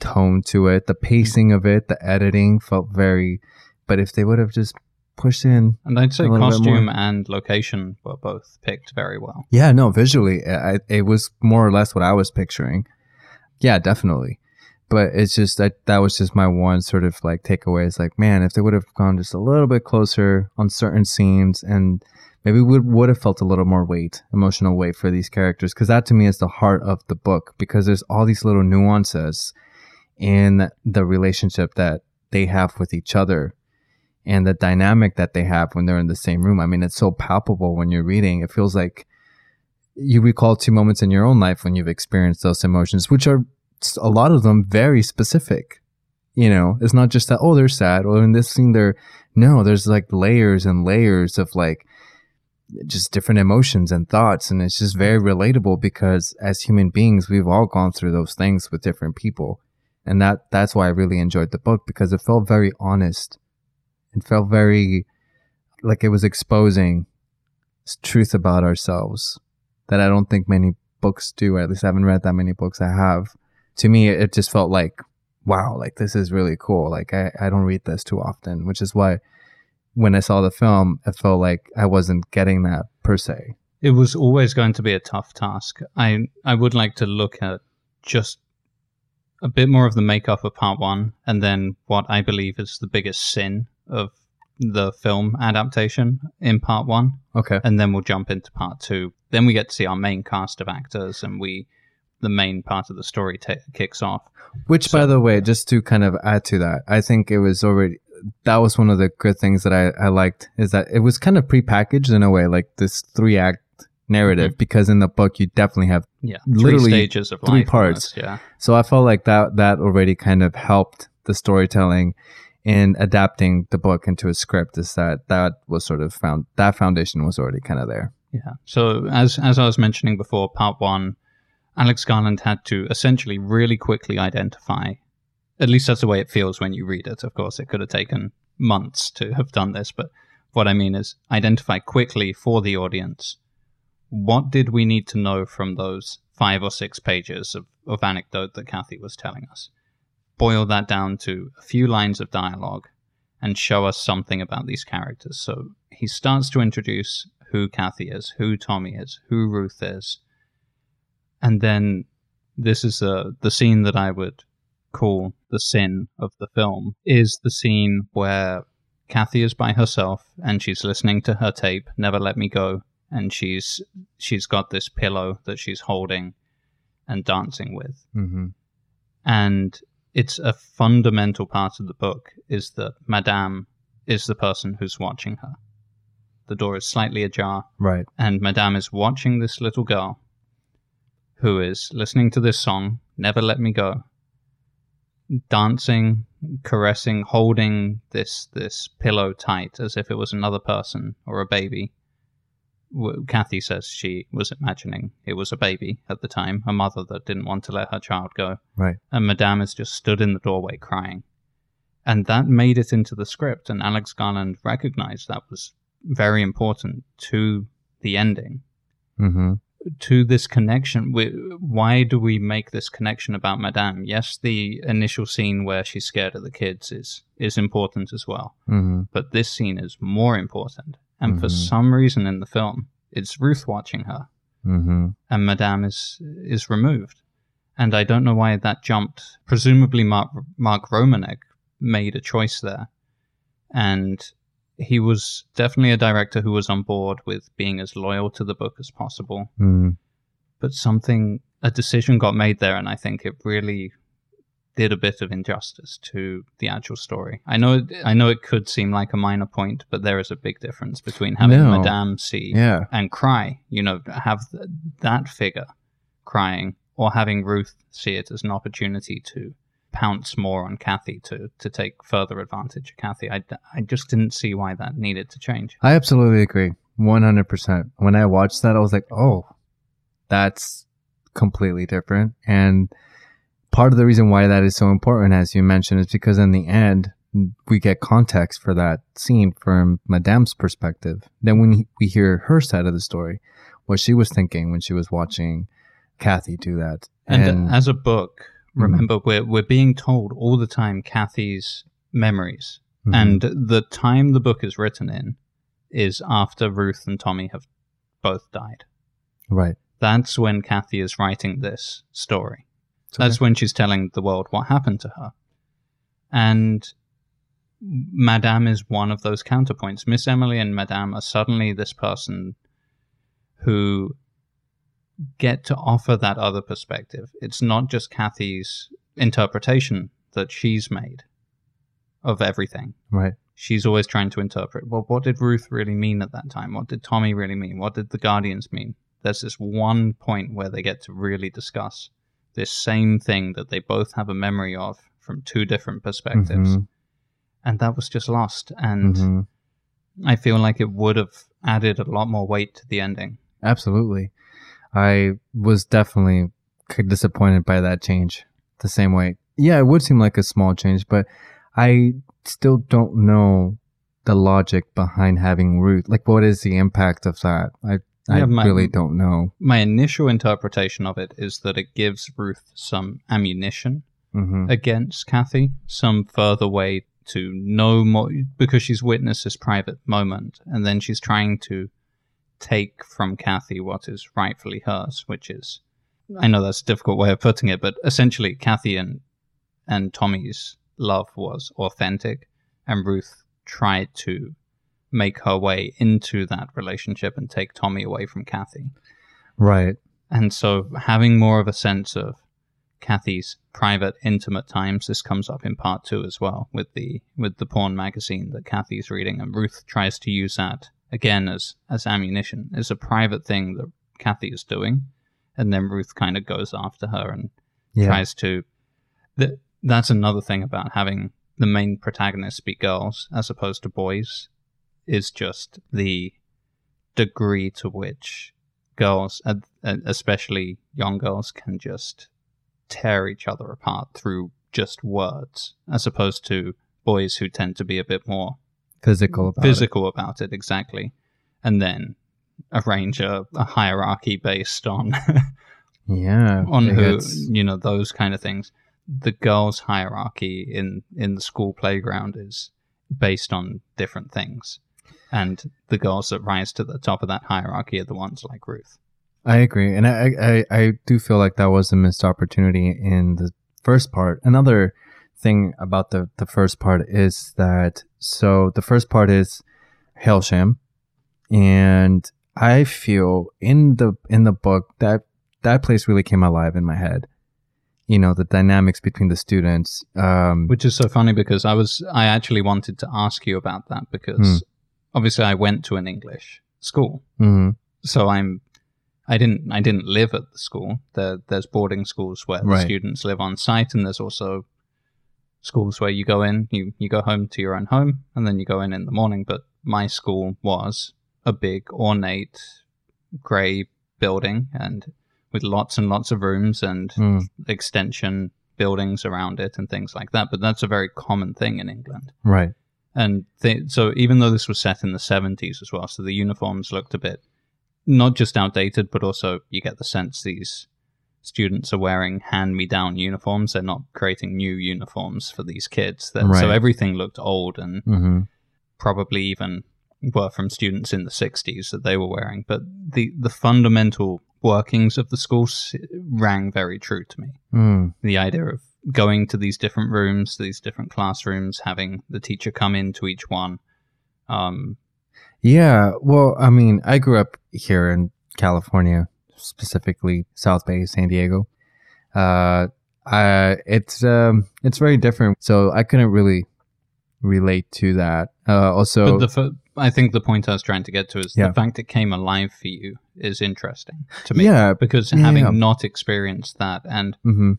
tone to it. The hmm. pacing of it, the editing felt very. But if they would have just pushed in And I'd say A little bit more. costume and location were both picked very well. Yeah, no, visually, I, it was more or less what I was picturing. Yeah, definitely. But it's just that that was just my one sort of like takeaway. It's like, man, if they would have gone just a little bit closer on certain scenes and maybe would would have felt a little more weight, emotional weight for these characters, because that to me is the heart of the book. Because there's all these little nuances in the relationship that they have with each other and the dynamic that they have when they're in the same room. I mean, it's so palpable when you're reading. It feels like you recall two moments in your own life when you've experienced those emotions, which are a lot of them very specific. You know, it's not just that, oh, they're sad, or in this scene, they're no, there's like layers and layers of like just different emotions and thoughts. And it's just very relatable because as human beings, we've all gone through those things with different people. And that that's why I really enjoyed the book because it felt very honest. It felt very like it was exposing truth about ourselves that I don't think many books do. At least I haven't read that many books. I have. To me, it just felt like, wow, like this is really cool. Like I, I don't read this too often, which is why when I saw the film, it felt like I wasn't getting that per se. It was always going to be a tough task. I I would like to look at just a bit more of the makeup of part one, and then what I believe is the biggest sin of the film adaptation in part one, Okay. and then we'll jump into part two. Then we get to see our main cast of actors, and we the main part of the story ta kicks off. Which, by the way, just to kind of add to that, I think it was already that was one of the good things that I, I liked is that it was kind of prepackaged in a way, like this three act narrative, mm-hmm. because in the book you definitely have Yeah, Literally three stages of three life parts. almost, Yeah, So I felt like that that already kind of helped the storytelling in adapting the book into a script. Is that that was sort of found that foundation was already kind of there. Yeah. So as as I was mentioning before, part one, Alex Garland had to essentially really quickly identify. At least that's the way it feels when you read it. Of course, it could have taken months to have done this, but what I mean is identify quickly for the audience what did we need to know from those five or six pages of, of anecdote that Kathy was telling us. Boil that down to a few lines of dialogue and show us something about these characters. So he starts to introduce who Kathy is, who Tommy is, who Ruth is. And then this is uh, the scene that I would call the sin of the film is the scene where Kathy is by herself and she's listening to her tape, Never Let Me Go, and she's she's got this pillow that she's holding and dancing with. Mm-hmm. And it's a fundamental part of the book is that Madame is the person who's watching her. The door is slightly ajar, Right. and Madame is watching this little girl who is listening to this song, Never Let Me Go, dancing, caressing, holding this this pillow tight as if it was another person or a baby. Kathy says she was imagining it was a baby at the time, a mother that didn't want to let her child go. Right. And Madame is just stood in the doorway crying. And that made it into the script, and Alex Garland recognized that was very important to the ending, Mm-hmm. To this connection. We, why do we make this connection about Madame? Yes, the initial scene where she's scared of the kids is is important as well, Mm-hmm. but this scene is more important. And for Mhm. some reason in the film, it's Ruth watching her, Mm-hmm. and Madame is is removed. And I don't know why that jumped. Presumably, Mark Mark Romanek made a choice there, and he was definitely a director who was on board with being as loyal to the book as possible. Mm-hmm. but something a decision got made there, and I think it really did a bit of injustice to the actual story. I know, I know, it could seem like a minor point, but there is a big difference between having No. Madame see Yeah. and cry. You know, have th- that figure crying, or having Ruth see it as an opportunity to pounce more on Kathy to to take further advantage of Kathy. I, I just didn't see why that needed to change. I absolutely agree. 100%. When I watched that, I was like, oh, that's completely different. And part of the reason why that is so important, as you mentioned, is because in the end, we get context for that scene from Madame's perspective. Then when we hear her side of the story, what she was thinking when she was watching Kathy do that. And, as a book, Mhm. remember we're we're being told all the time Kathy's memories, Mhm. and the time the book is written in is after Ruth and Tommy have both died. right. That's when Kathy is writing this story. It's That's when she's telling the world what happened to her. And Madame is one of those counterpoints. Miss Emily and Madame are suddenly this person who get to offer that other perspective. It's not just Kathy's interpretation that she's made of everything. right. She's always trying to interpret, well, what did Ruth really mean at that time? What did Tommy really mean? What did the Guardians mean? There's this one point where they get to really discuss this same thing that they both have a memory of from two different perspectives. Mhm. And that was just lost. And Mhm. I feel like it would have added a lot more weight to the ending. Absolutely. I was definitely disappointed by that change the same way. Yeah, it would seem like a small change, but I still don't know the logic behind having Ruth. Like, what is the impact of that? I, I Yeah, my- really don't know. My initial interpretation of it is that it gives Ruth some ammunition hmm against Kathy, some further way to know more because she's witnessed this private moment, and then she's trying to take from Kathy what is rightfully hers, which is I know that's a difficult way of putting it, but essentially Kathy and and Tommy's love was authentic, and Ruth tried to make her way into that relationship and take Tommy away from Kathy. Right. And so having more of a sense of Kathy's private, intimate times, this comes up in part two as well with the with the porn magazine that Kathy's reading, and Ruth tries to use that again as as ammunition, as a private thing that Kathy is doing, and then Ruth kind of goes after her and Yeah. tries to. Th- that's another thing about having the main protagonists be girls as opposed to boys, is just the degree to which girls, and- and especially young girls, can just tear each other apart through just words, as opposed to boys who tend to be a bit more Physical about physical about it, exactly, and then arrange a, a hierarchy based on. Yeah. on who gets- you know those kind of things. The girls' hierarchy in in the school playground is based on different things, and the girls that rise to the top of that hierarchy are the ones like Ruth. I agree, and I, I I do feel like that was a missed opportunity in the first part. Another thing about the the first part is that so the first part is Hailsham, and I feel in the in the book that that place really came alive in my head. You know the dynamics between the students. Um, Which is so funny because I was I actually wanted to ask you about that because obviously I went to an English school, mhm, so I'm I didn't I didn't live at the school. There there's boarding schools where the students live on site, and there's also schools where you go in, you you go home to your own home, and then you go in in the morning. But my school was a big ornate grey building, and with lots and lots of rooms and mm, extension buildings around it and things like that. But that's a very common thing in England. right. And so, even though this was set in the 70s as well, so the uniforms looked a bit not just outdated, but also you get the sense these students are wearing hand me down uniforms. They're not creating new uniforms for these kids. That, Right. So, everything looked old and hmm probably even were from students in the 60s that they were wearing. But the, the fundamental workings of the school rang very true to me Mm, the idea of going to these different rooms, these different classrooms, having the teacher come into each one. Um, Yeah, well, I mean, I grew up here in California specifically South Bay, San Diego. Uh, I, it's um, it's very different. So I couldn't really relate to that. Uh, also, but the fir- I think the point I was trying to get to is Yeah. the fact it came alive for you is interesting to me. yeah, Because Yeah, having not experienced that, and hmm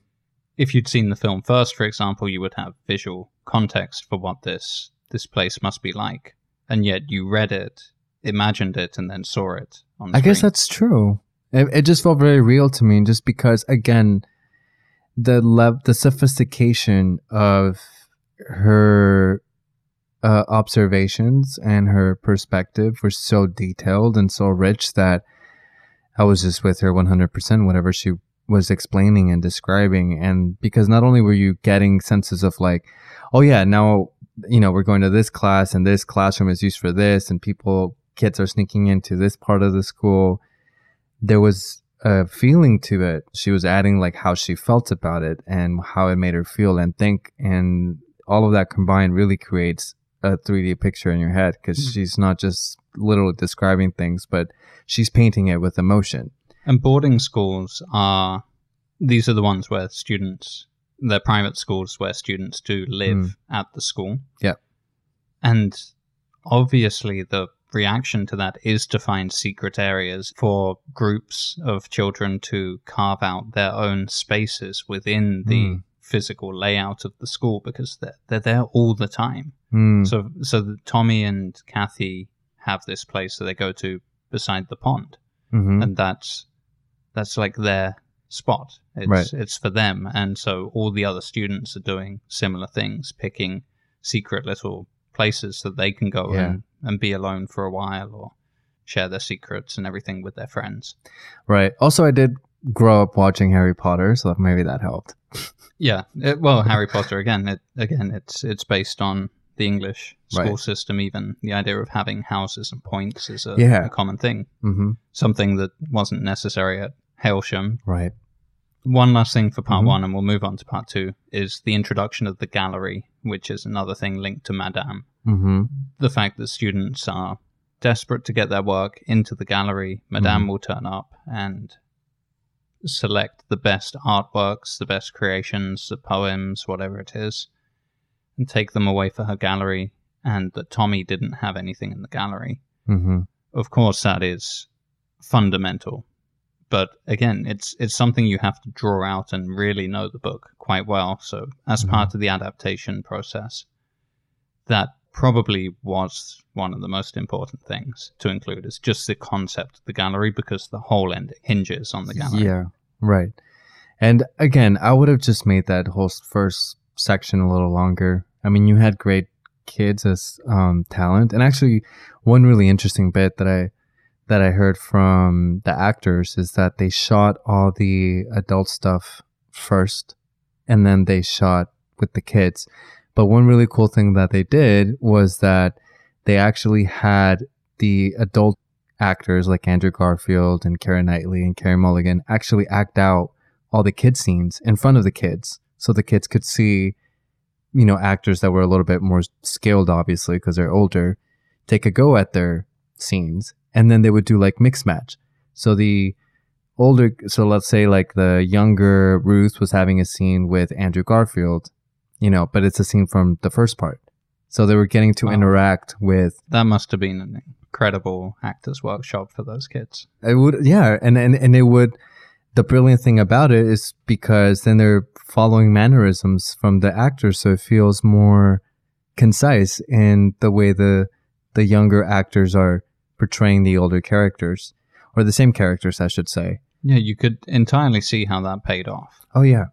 if you'd seen the film first, for example, you would have visual context for what this this place must be like, and yet you read it, imagined it, and then saw it on. I guess that's true. It, it just felt very real to me, just because again, the lev- the sophistication of her uh, observations and her perspective were so detailed and so rich that I was just with her 100% whatever she was explaining and describing. And because not only were you getting senses of like oh yeah now you know we're going to this class and this classroom is used for this and people kids are sneaking into this part of the school there was a feeling to it she was adding like how she felt about it and how it made her feel and think and all of that combined really creates a 3d picture in your head because Mm. she's not just literally describing things but she's painting it with emotion And boarding schools are these are the ones where students they're private schools where students do live at the school. Yeah. And obviously the reaction to that is to find secret areas for groups of children to carve out their own spaces within the Mm. physical layout of the school because they're, they're there all the time. Hmm. So so Tommy and Kathy have this place that they go to beside the pond Mhm. and that's that's like their spot. It's Right. it's for them, and so all the other students are doing similar things, picking secret little places that they can go Yeah. and and be alone for a while or share their secrets and everything with their friends. Right. Also, I did grow up watching Harry Potter, so maybe that helped. Yeah, it, well, Harry Potter again. It again, it's it's based on the English school Right. system. Even the idea of having houses and points is a, Yeah. a common thing. Mm-hmm. Something that wasn't necessary at Hailsham Right. One last thing for part Mhm. one, and we'll move on to part two, is the introduction of the gallery, which is another thing linked to Madame. Mm-hmm. The fact that students are desperate to get their work into the gallery, Madame Mhm. will turn up and select the best artworks, the best creations, the poems, whatever it is, and take them away for her gallery, and that Tommy didn't have anything in the gallery Mm-hmm. of course that is fundamental but again it's it's something you have to draw out and really know the book quite well so as Mhm. part of the adaptation process that probably was one of the most important things to include is just the concept of the gallery because the whole end hinges on the gallery Yeah. Right. And again, I would have just made that whole first section a little longer. I mean, you had great kids as um, talent, and actually, one really interesting bit that I that I heard from the actors is that they shot all the adult stuff first, and then they shot with the kids. But one really cool thing that they did was that they actually had the adult actors like Andrew Garfield and Keira Knightley and Carey Mulligan actually act out all the kid scenes in front of the kids so the kids could see you know actors that were a little bit more skilled obviously because they're older take a go at their scenes and then they would do like mix match so the older so let's say like the younger Ruth was having a scene with Andrew Garfield you know but it's a scene from the first part so they were getting to Wow. interact with that must have been an incredible actors workshop for those kids It would, yeah, and and and it would. The brilliant thing about it is because then they're following mannerisms from the actors, so it feels more concise in the way the the younger actors are portraying the older characters, or the same characters, I should say. yeah you could entirely see how that paid off Oh yeah,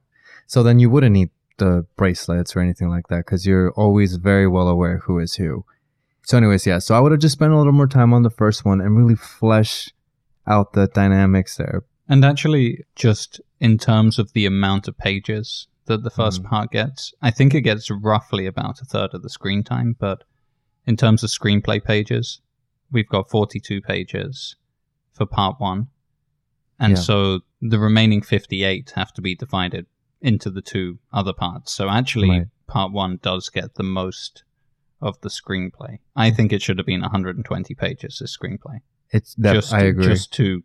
so then you wouldn't need the bracelets or anything like that because you're always very well aware who is who. So, anyways, yeah. So I would have just spent a little more time on the first one and really flesh out the dynamics there. And actually, just in terms of the amount of pages that the 1st Mhm. part gets, I think it gets roughly about a third of the screen time. But in terms of screenplay pages, we've got 42 pages for part one. And Yeah. so the remaining 58 have to be divided into the two other parts. So actually, Right. part one does get the most of the screenplay. I think it should have been 120 pages, this screenplay It's that just I agree. just to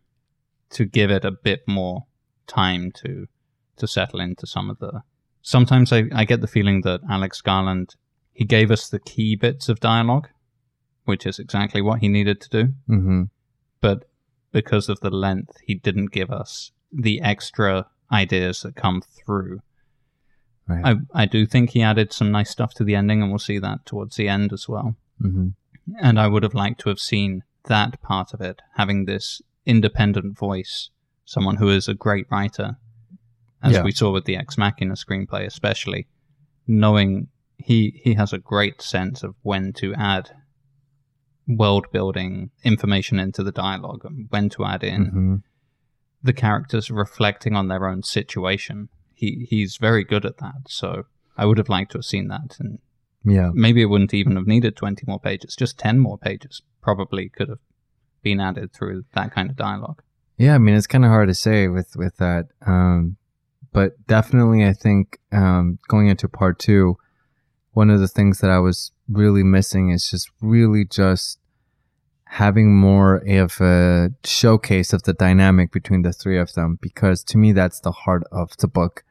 to give it a bit more time to to settle into some of the. Sometimes I, I get the feeling that Alex Garland he gave us the key bits of dialogue, which is exactly what he needed to do, Mm-hmm. but because of the length, he didn't give us the extra ideas that come through. Right. I I do think he added some nice stuff to the ending, and we'll see that towards the end as well. mm-hmm. And I would have liked to have seen that part of it, having this independent voice, someone who is a great writer, as Yeah. we saw with the Ex Machina screenplay, especially, knowing he he has a great sense of when to add world building information into the dialogue and when to add in Mm-hmm. the characters reflecting on their own situation. He he's very good at that. So I would have liked to have seen that, and Yeah. maybe it wouldn't even have needed twenty more pages. Just ten more pages probably could have been added through that kind of dialogue. Yeah, I mean it's kind of hard to say with with that, um, but definitely I think um, going into part two, one of the things that I was really missing is just really just having more of a showcase of the dynamic between the three of them because to me that's the heart of the book.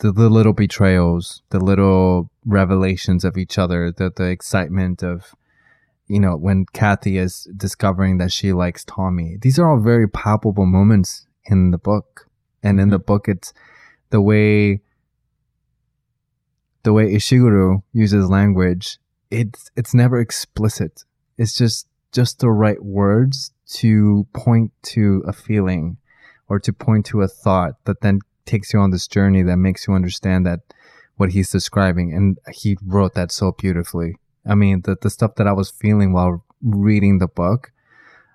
The, the little betrayals, the little revelations of each other, the the excitement of you know, when Kathy is discovering that she likes Tommy. These are all very palpable moments in the book. And in the mm-hmm. book it's the way the way Ishiguro uses language, it's it's never explicit. It's just just the right words to point to a feeling or to point to a thought that then takes you on this journey that makes you understand that what he's describing and he wrote that so beautifully. I mean, the, the stuff that I was feeling while reading the book,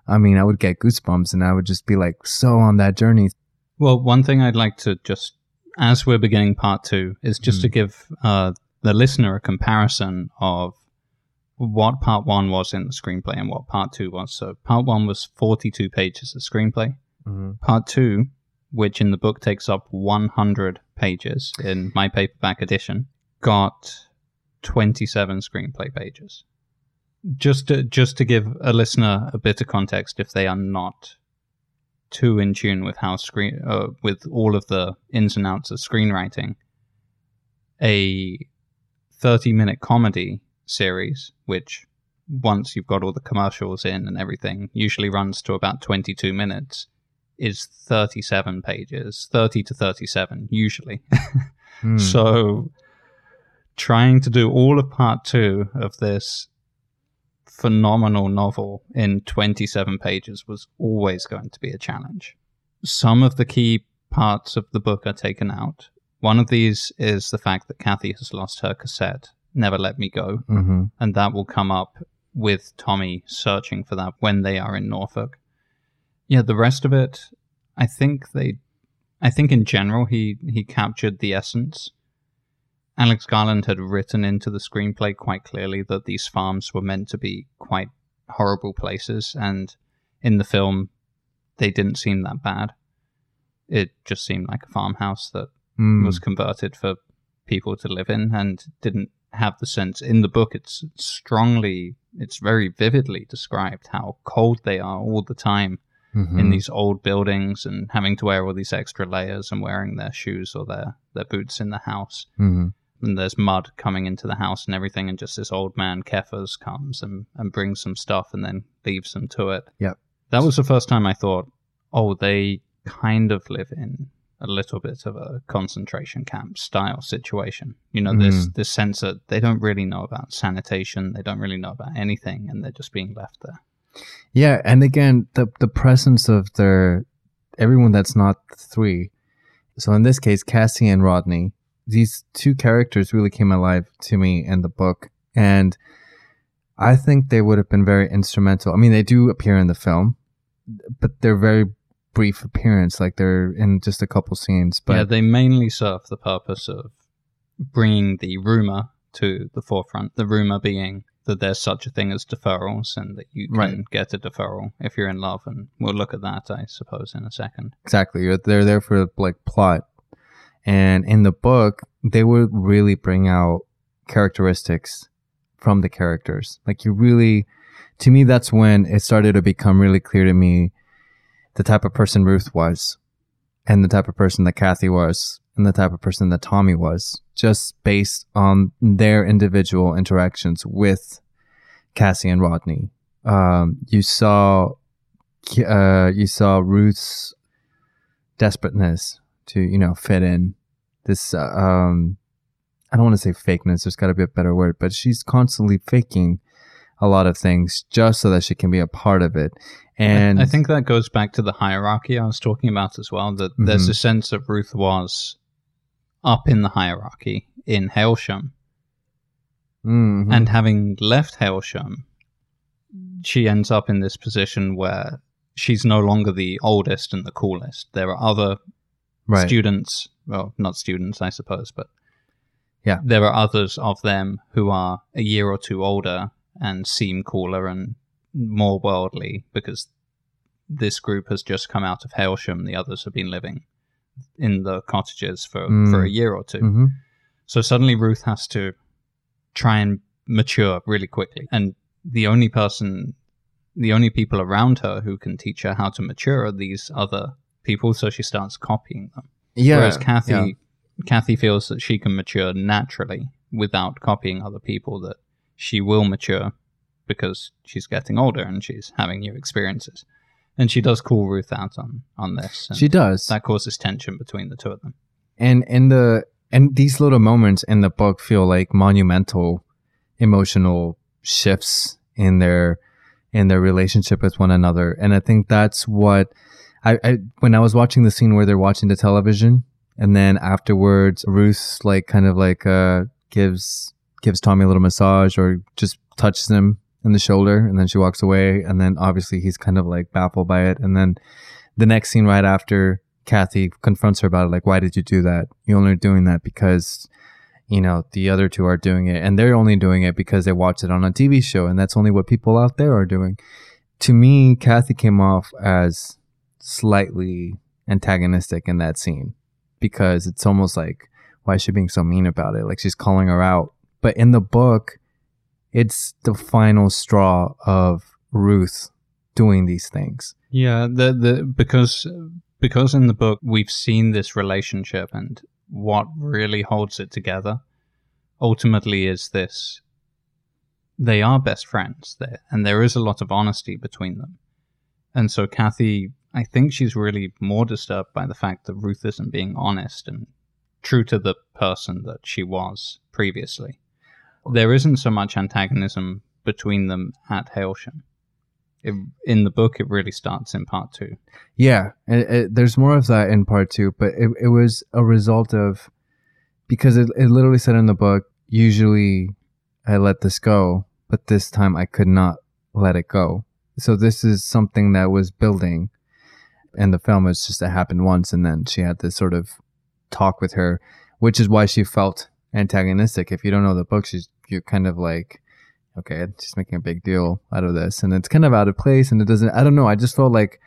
I mean, I would get goosebumps and I would just be like so on that journey. Well, one thing I'd like to just, as we're beginning part two, is just to give uh, the listener a comparison of what part one was in the screenplay and what part two was. So, part one was 42 pages of screenplay. Mm-hmm. Part two, which in the book takes up 100 pages in my paperback edition, got 27 screenplay pages. Just to, just to give a listener a bit of context, if they are not too in tune with how screen uh, with all of the ins and outs of screenwriting, a 30 minute comedy series, which once you've got all the commercials in and everything, usually runs to about 22 minutes, is 37 pages, 30 to 37 usually. Hmm. So trying to do all of part two of this phenomenal novel in 27 pages was always going to be a challenge. Some of the key parts of the book are taken out. One of these is the fact that Kathy has lost her cassette, Never Let Me Go, hmm and that will come up with Tommy searching for that when they are in Norfolk. Yeah, the rest of it, I think they, I think in general he he captured the essence. Alex Garland had written into the screenplay quite clearly that these farms were meant to be quite horrible places, and in the film, they didn't seem that bad. It just seemed like a farmhouse that Mm. was converted for people to live in and didn't have the sense in the book it's strongly it's very vividly described how cold they are all the time in Mhm. these old buildings and having to wear all these extra layers and wearing their shoes or their their boots in the house Mhm. and there's mud coming into the house and everything and just this old man Keffers comes and, and brings some stuff and then leaves them to it Yep. that was the first time I thought oh they kind of live in a little bit of a concentration camp style situation. You know, this Mm. this sense that they don't really know about sanitation, they don't really know about anything, and they're just being left there. Yeah, and again, the the presence of their everyone that's not three. So in this case, Chrissie and Rodney, these two characters really came alive to me in the book, and I think they would have been very instrumental. I mean, they do appear in the film, but they're very brief appearance, like they're in just a couple scenes. But yeah, they mainly serve the purpose of bringing the rumor to the forefront. The rumor being that there's such a thing as deferrals, and that you can Right. get a deferral if you're in love, and we'll look at that, I suppose, in a second. Exactly. They're there for like plot. And in the book, they would really bring out characteristics from the characters. Like you really to me that's when it started to become really clear to me the type of person Ruth was, and the type of person that Kathy was, and the type of person that Tommy was, just based on their individual interactions with Chrissie and Rodney. Um, you saw, uh, you saw Ruth's desperateness to you know fit in. This uh, um, I don't want to say fakeness. There's got to be a better word, but she's constantly faking a lot of things just so that she can be a part of it. And I, I think that goes back to the hierarchy I was talking about as well. That mm-hmm. there's a sense that Ruth was up in the hierarchy in Hailsham, mm-hmm. and having left Hailsham, she ends up in this position where she's no longer the oldest and the coolest. There are other right. students, well, not students, I suppose, but yeah, there are others of them who are a year or two older and seem cooler and more worldly because this group has just come out of Hailsham. The others have been living in the cottages for, mm. for a year or 2 mm-hmm. So suddenly Ruth has to try and mature really quickly. And the only person, the only people around her who can teach her how to mature are these other people. So she starts copying them. Yeah. Whereas Kathy, yeah. Kathy feels that she can mature naturally without copying other people, that she will mature because she's getting older and she's having new experiences. And she does call Ruth out on on this. She does. That causes tension between the two of them. And in the and these little moments in the book feel like monumental emotional shifts in their in their relationship with one another. And I think that's what I, I when I was watching the scene where they're watching the television and then afterwards Ruth like kind of like uh gives gives Tommy a little massage or just touches him in the shoulder and then she walks away and then obviously he's kind of like baffled by it. And then the next scene right after Kathy confronts her about it like why did you do that? You're only doing that because you know the other two are doing it and they're only doing it because they watched it on a TV show and that's only what people out there are doing. To me Kathy came off as slightly antagonistic in that scene because it's almost like why is she being so mean about it? Like she's calling her out but in the book, it's the final straw of Ruth doing these things. Yeah, the the because because in the book we've seen this relationship and what really holds it together ultimately is this they are best friends there and there is a lot of honesty between them. And so Kathy I think she's really more disturbed by the fact that Ruth isn't being honest and true to the person that she was previously there isn't so much antagonism between them at Hailsham. It, in the book, it really starts in part two. Yeah, it, it, there's more of that in part two, but it, it was a result of because it, it literally said in the book, usually I let this go, but this time I could not let it go. So this is something that was building, and the film is just it happened once, and then she had this sort of talk with her, which is why she felt antagonistic. If you don't know the book, she's you're kind of like, okay, she's making a big deal out of this, and it's kind of out of place, and it doesn't. I don't know. I just felt like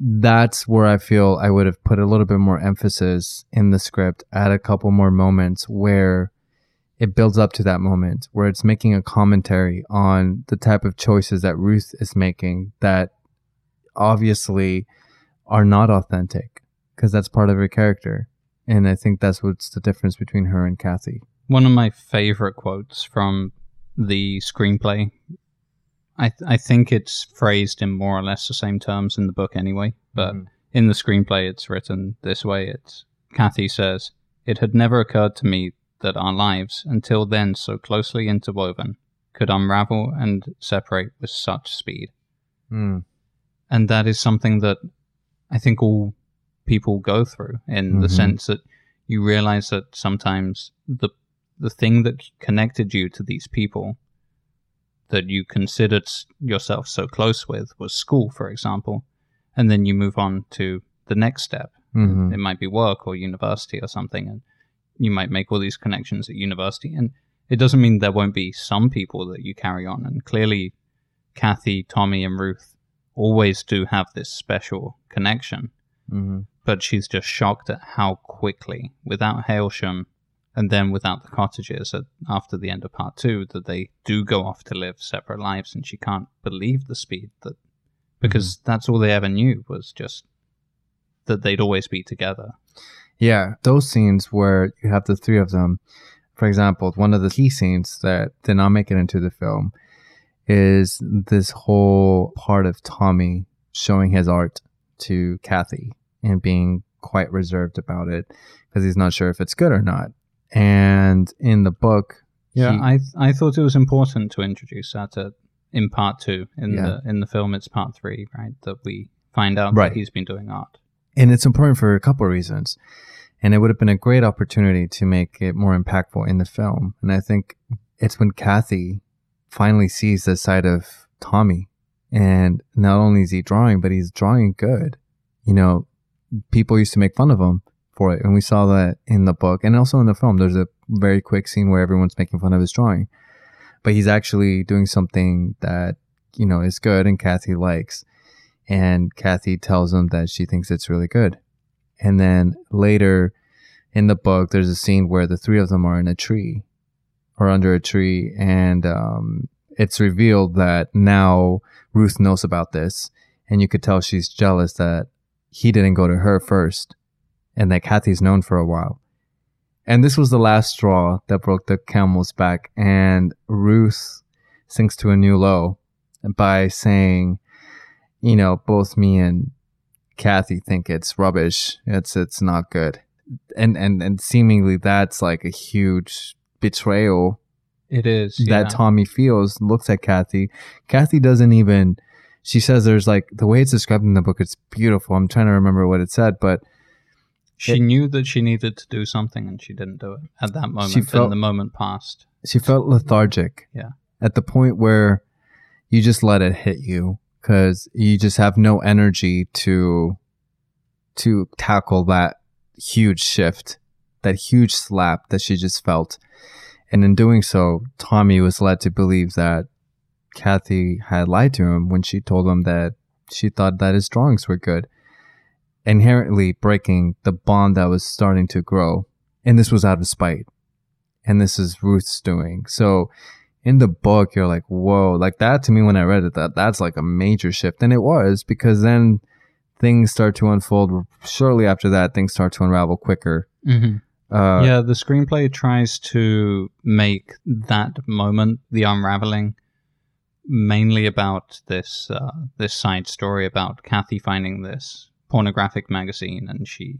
that's where I feel I would have put a little bit more emphasis in the script at a couple more moments where it builds up to that moment where it's making a commentary on the type of choices that Ruth is making that obviously are not authentic because that's part of her character. And I think that's what's the difference between her and Kathy. One of my favorite quotes from the screenplay. I th- I think it's phrased in more or less the same terms in the book anyway, but mm. in the screenplay it's written this way. It's Kathy says, "It had never occurred to me that our lives, until then so closely interwoven, could unravel and separate with such speed." Mm. And that is something that I think all people go through in mm-hmm. the sense that you realize that sometimes the the thing that connected you to these people that you considered yourself so close with was school, for example, and then you move on to the next step. Mm-hmm. It might be work or university or something, and you might make all these connections at university. And it doesn't mean there won't be some people that you carry on. And clearly, Kathy, Tommy, and Ruth always do have this special connection. Mm-hmm but she's just shocked at how quickly, without Hailsham and then without the cottages at, after the end of part two, that they do go off to live separate lives, and she can't believe the speed that because mm-hmm. that's all they ever knew was just that they'd always be together. Yeah, those scenes where you have the three of them. For example, one of the key scenes that did not make it into the film is this whole part of Tommy showing his art to Kathy and being quite reserved about it because he's not sure if it's good or not. And in the book, Yeah, he- I I thought it was important to introduce that at, in part two. In Yeah. the in the film, it's part three, right? That we find out Right. that he's been doing art. and it's important for a couple of reasons. And it would have been a great opportunity to make it more impactful in the film. And I think it's when Kathy finally sees the side of Tommy. And not only is he drawing, but he's drawing good. You know, people used to make fun of him for it. And we saw that in the book and also in the film. There's a very quick scene where everyone's making fun of his drawing. But he's actually doing something that, you know, is good and Kathy likes and Kathy tells him that she thinks it's really good. And then later in the book, there's a scene where the three of them are in a tree or under a tree, and um, it's revealed that now Ruth knows about this, and you could tell she's jealous that he didn't go to her first, and that Kathy's known for a while. And this was the last straw that broke the camel's back, and Ruth sinks to a new low by saying, you know, both me and Kathy think it's rubbish. It's it's not good. And and and seemingly that's like a huge betrayal It is that yeah. Tommy feels, looks at Kathy. Kathy doesn't even she says there's like the way it's described in the book, it's beautiful. I'm trying to remember what it said, but She It- knew that she needed to do something and she didn't do it at that moment. she felt- and the moment passed. she felt lethargic. Yeah. At the point where you just let it hit you because you just have no energy to to tackle that huge shift, that huge slap that she just felt. And in doing so, Tommy was led to believe that Kathy had lied to him when she told him that she thought that his drawings were good, inherently breaking the bond that was starting to grow. And this was out of spite and this is Ruth's doing. So in the book, you're like, whoa, like that to me when I read it, that that's like a major shift. And it was because then things start to unfold. Shortly after that, things start to unravel quicker. Mm-hmm. Uh, yeah, the screenplay tries to make that moment, the unraveling, mainly about this uh, this side story about Kathy finding this pornographic magazine, and she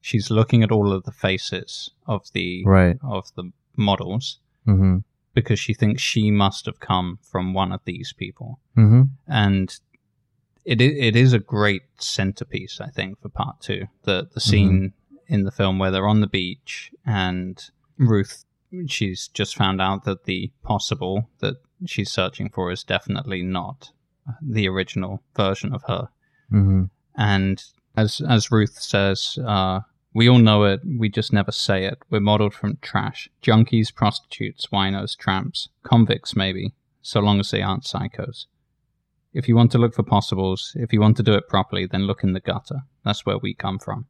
she's looking at all of the faces of the Right. of the models Mm-hmm. because she thinks she must have come from one of these people, Mm-hmm. and it it is a great centerpiece, I think, for part two. The the scene in the film where they're on the beach and Ruth, she's just found out that the possible that she's searching for is definitely not the original version of her. Mm-hmm. And as as Ruth says, uh, we all know it. We just never say it. We're modeled from trash: junkies, prostitutes, winos, tramps, convicts, maybe, so long as they aren't psychos. If you want to look for possibles, if you want to do it properly, then look in the gutter. That's where we come from.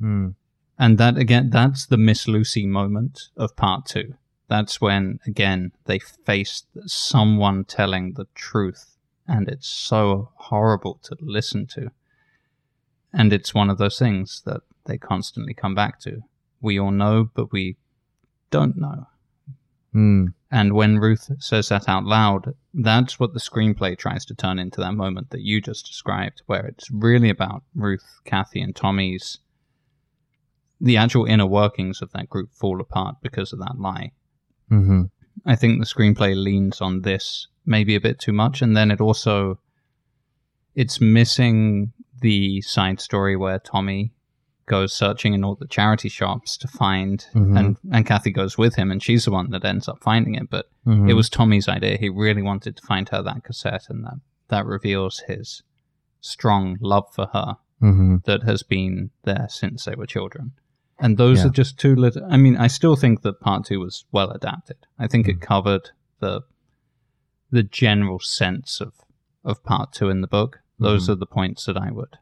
Mm. And that again, that's the Miss Lucy moment of part two. That's when again they face someone telling the truth, and it's so horrible to listen to. And it's one of those things that they constantly come back to. We all know, but we don't know. Mm. And when Ruth says that out loud, that's what the screenplay tries to turn into that moment that you just described, where it's really about Ruth, Kathy, and Tommy's. The actual inner workings of that group fall apart because of that lie. Mm-hmm. I think the screenplay leans on this maybe a bit too much, and then it also it's missing the side story where Tommy goes searching in all the charity shops to find Mhm. and and Kathy goes with him and she's the one that ends up finding it but Mm-hmm. it was Tommy's idea he really wanted to find her that cassette and that that reveals his strong love for her Mm-hmm. that has been there since they were children and those Yeah. are just two little I mean I still think that part 2 was well adapted I think Mm. it covered the the general sense of of part 2 in the book those Mhm. are the points that I would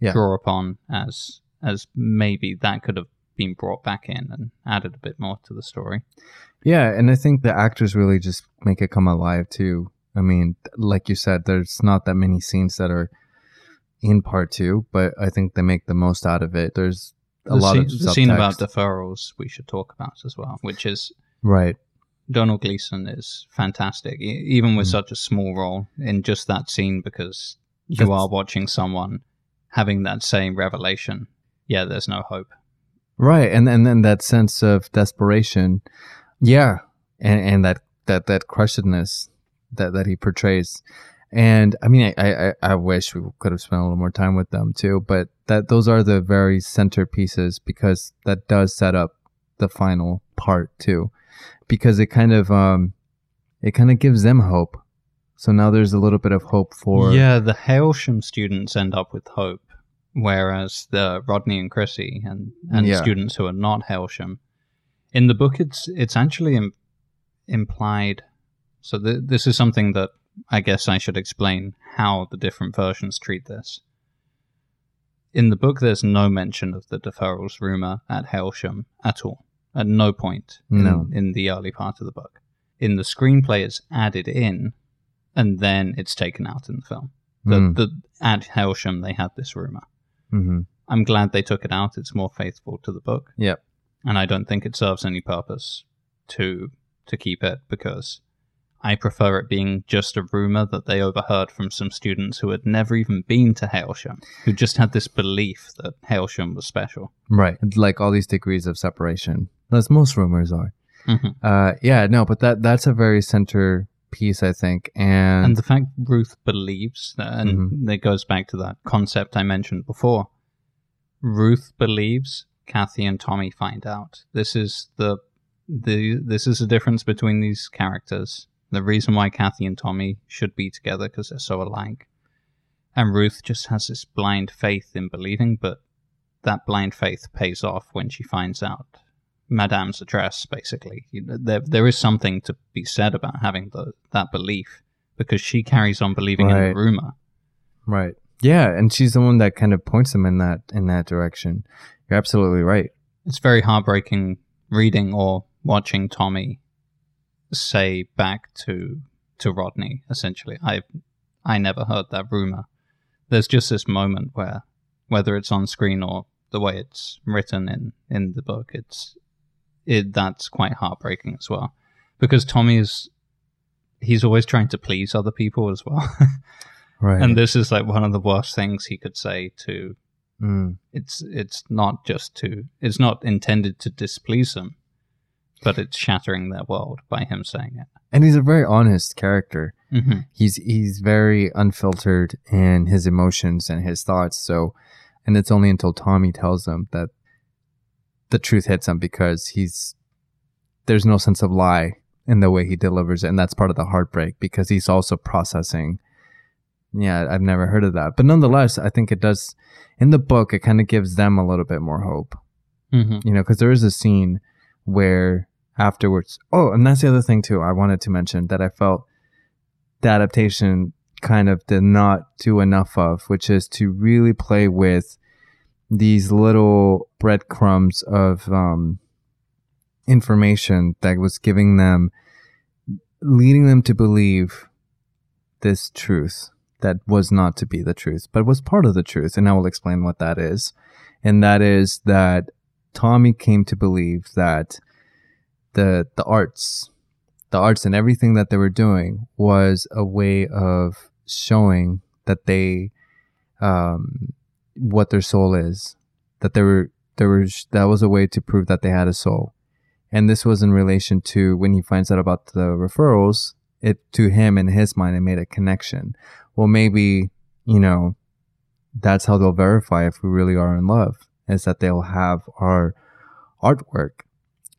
Yeah. draw upon as as maybe that could have been brought back in and added a bit more to the story. Yeah, and I think the actors really just make it come alive too. I mean, like you said, there's not that many scenes that are in part two, but I think they make the most out of it. There's a the lot scene, of the scene about subtext. deferrals we should talk about as well, which is right. Domhnall Gleeson is fantastic, even with Mm. such a small role in just that scene because you That's- are watching someone having that same revelation. Yeah, there's no hope. Right, and and then that sense of desperation, yeah, and and that that that crushedness that that he portrays, and I mean, I I, I wish we could have spent a little more time with them too, but that those are the very centerpieces because that does set up the final part too, because it kind of um, it kind of gives them hope. So now there's a little bit of hope for yeah, the Hailsham students end up with hope, whereas the Rodney and Chrissie and, and Yeah. students who are not Hailsham, in the book, it's it's actually Im- implied. So th- this is something that I guess I should explain how the different versions treat this. In the book, there's no mention of the deferrals rumor at Hailsham at all. At no point in, No. in the early part of the book. In the screenplay, it's added in, and then it's taken out in the film. The, Mm. the at Hailsham, they had this rumor. hmm I'm glad they took it out. It's more faithful to the book. Yep. And I don't think it serves any purpose to to keep it because I prefer it being just a rumor that they overheard from some students who had never even been to Hailsham, who just had this belief that Hailsham was special. right, like all these degrees of separation, as most rumors are. Mhm. Uh, yeah, no, but that that's a very center piece, I think, and, And the fact Ruth believes, that, and Mhm. it goes back to that concept I mentioned before. Ruth believes, Kathy and Tommy find out. This is the the this is the difference between these characters. The reason why Kathy and Tommy should be together because they're so alike. And Ruth just has this blind faith in believing, but that blind faith pays off when she finds out Madame's address. Basically, You know, there there is something to be said about having the, that belief because she carries on believing in Right. the rumor. right, yeah, and she's the one that kind of points them in that in that direction. You're absolutely right. It's very heartbreaking reading or watching Tommy say back to to Rodney. Essentially, I I never heard that rumor. There's just this moment where, whether it's on screen or the way it's written in in the book, it's it that's quite heartbreaking as well, because Tommy is he's always trying to please other people as well, Right, and this is like one of the worst things he could say to Mm. it's it's not just to it's not intended to displease them but it's shattering their world by him saying it and he's a very honest character. mm-hmm. He's he's very unfiltered in his emotions and his thoughts. So, and it's only until Tommy tells him that the truth hits him because he's there's no sense of lie in the way he delivers it, and that's part of the heartbreak because he's also processing. Yeah, I've never heard of that, but nonetheless, I think it does. In the book, it kind of gives them a little bit more hope Mm-hmm. you know, because there is a scene where afterwards. Oh, and that's the other thing too. I wanted to mention that I felt the adaptation kind of did not do enough of, which is to really play with these little breadcrumbs of um, information that was giving them, leading them to believe this truth that was not to be the truth, but was part of the truth. And I will explain what that is. And that is that Tommy came to believe that the the arts, the arts and everything that they were doing was a way of showing that they, um, what their soul is, that they were there was that was a way to prove that they had a soul, and this was in relation to when he finds out about the deferrals. It to him in his mind, it made a connection. Well, maybe you know that's how they'll verify if we really are in love is that they'll have our artwork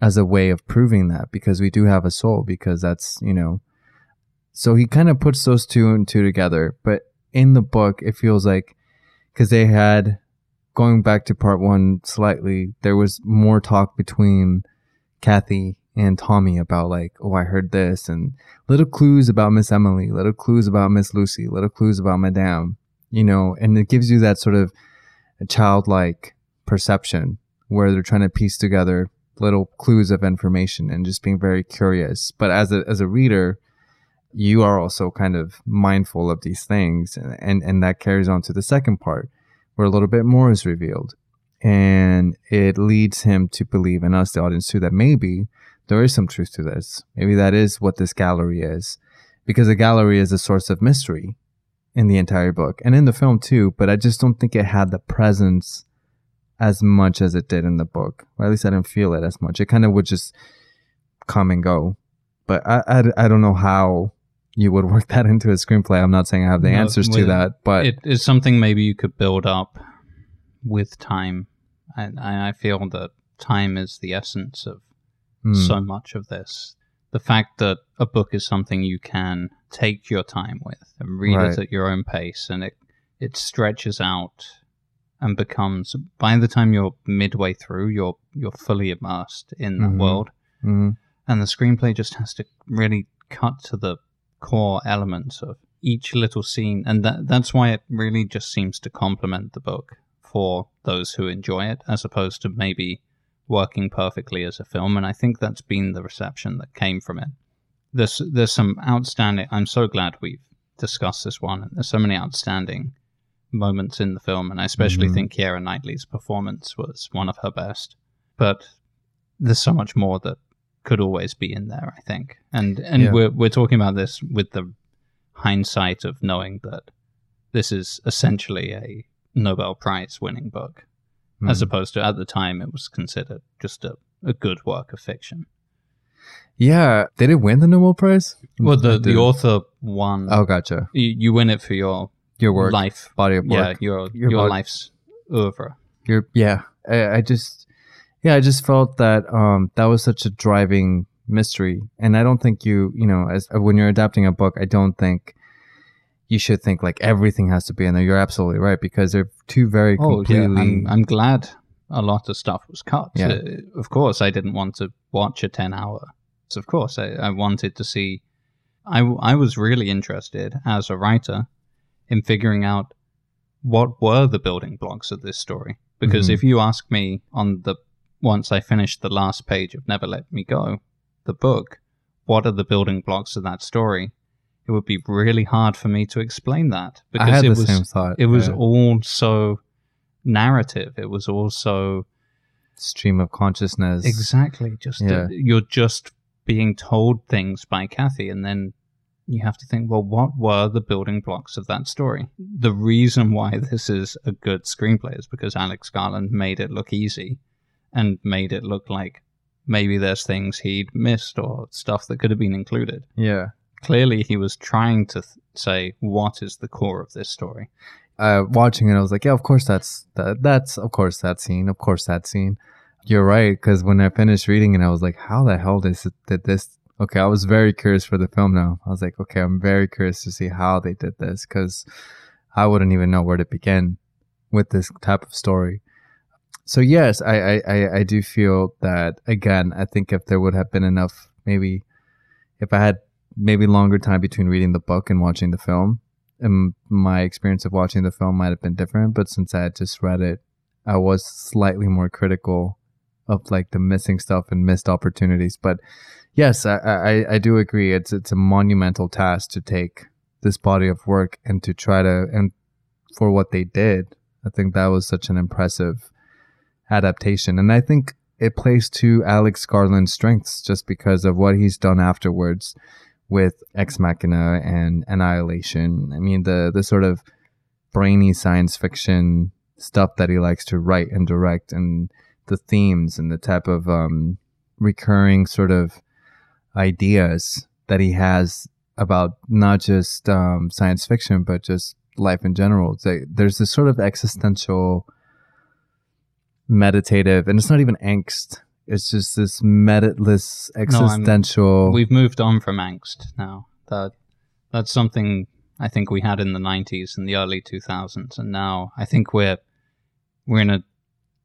as a way of proving that because we do have a soul because that's you know so he kind of puts those two and two together. But in the book it feels like because they had going back to part one slightly there was more talk between kathy and tommy about like oh i heard this and little clues about miss emily little clues about miss lucy little clues about madame you know and it gives you that sort of childlike perception where they're trying to piece together little clues of information and just being very curious. But as a as a reader you are also kind of mindful of these things and and and that carries on to the second part where a little bit more is revealed. And it leads him to believe in us the audience too that maybe there is some truth to this. Maybe that is what this gallery is. Because the gallery is a source of mystery in the entire book and in the film too but i just don't think it had the presence as much as it did in the book or at least i didn't feel it as much it kind of would just come and go but I, I, I don't know how you would work that into a screenplay. I'm not saying I have the no, answers to that, but it is something maybe you could build up with time. And I, I feel that time is the essence of mm. so much of this. The fact that a book is something you can take your time with and read right. it at your own pace, and it it stretches out and becomes by the time you're midway through, you're you're fully immersed in the mm-hmm. world. Mm-hmm. And the screenplay just has to really cut to the core elements of each little scene, and that that's why it really just seems to complement the book for those who enjoy it, as opposed to maybe working perfectly as a film. And I think that's been the reception that came from it. There's there's some outstanding. I'm so glad we've discussed this one. There's so many outstanding moments in the film, and I especially mm-hmm. think Keira Knightley's performance was one of her best. But there's so much more that could always be in there, I think. And and yeah. we're we're talking about this with the hindsight of knowing that this is essentially a Nobel Prize winning book, mm. as opposed to at the time it was considered just a, a good work of fiction. Yeah, did it win the Nobel Prize? Well, the the author won. Oh, gotcha. You, you win it for your your work, life, body of work. Yeah, your your, your life's oeuvre. Your yeah. I, I just yeah, I just felt that um, that was such a driving mystery, and I don't think you, you know, as uh, when you're adapting a book, I don't think you should think like everything has to be in there. You're absolutely right because they're two very oh, completely. Yeah. I'm, I'm glad a lot of stuff was cut. Yeah. Uh, of course, I didn't want to watch a 10 hour. So, of course, I, I wanted to see. I, I was really interested as a writer in figuring out what were the building blocks of this story. Because mm-hmm. if you ask me on the once I finished the last page of Never Let Me Go, the book, what are the building blocks of that story? It would be really hard for me to explain that because it was thought, it was yeah. all so narrative. It was also stream of consciousness. Exactly. Just yeah. you're just being told things by Kathy, and then you have to think, well, what were the building blocks of that story? The reason why this is a good screenplay is because Alex Garland made it look easy and made it look like maybe there's things he'd missed or stuff that could have been included. Yeah. Clearly, he was trying to th- say what is the core of this story. Uh, watching it, I was like, yeah, of course that's that. That's of course that scene. Of course that scene. You're right, because when I finished reading it, I was like, how the hell did this, did this? Okay, I was very curious for the film now. I was like, okay, I'm very curious to see how they did this because I wouldn't even know where to begin with this type of story so yes, I, I, I do feel that again. I think if there would have been enough, maybe if I had maybe longer time between reading the book and watching the film, and my experience of watching the film might have been different. But since I had just read it, I was slightly more critical of like the missing stuff and missed opportunities. But yes, I, I, I do agree. It's it's a monumental task to take this body of work and to try to and for what they did. I think that was such an impressive adaptation. And I think it plays to Alex Garland's strengths just because of what he's done afterwards with Ex Machina and Annihilation. I mean, the, the sort of brainy science fiction stuff that he likes to write and direct and the themes and the type of um, recurring sort of ideas that he has about not just um, science fiction, but just life in general. there's this sort of existential meditative, and it's not even angst. It's just this meditless existential. No, we've moved on from angst now. That that's something I think we had in the '90s and the early 2000s, and now I think we're we're in a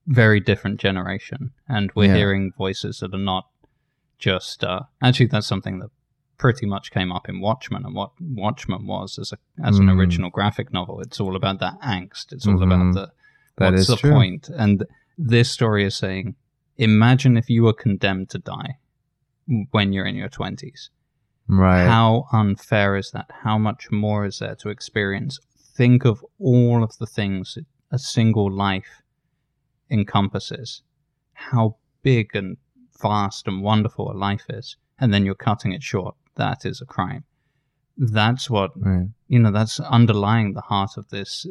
very different generation, and we're yeah. hearing voices that are not just. Uh, actually, that's something that pretty much came up in Watchmen, and what Watchmen was as a as an mm. original graphic novel. It's all about that angst. It's all mm-hmm. about the that what's the true. point? and this story is saying imagine if you were condemned to die when you're in your 20s Right. How unfair is that? How much more is there to experience? Think of all of the things a single life encompasses. How big and vast and wonderful a life is. And then you're cutting it short. That is a crime. That's what, right. you know, that's underlying the heart of this.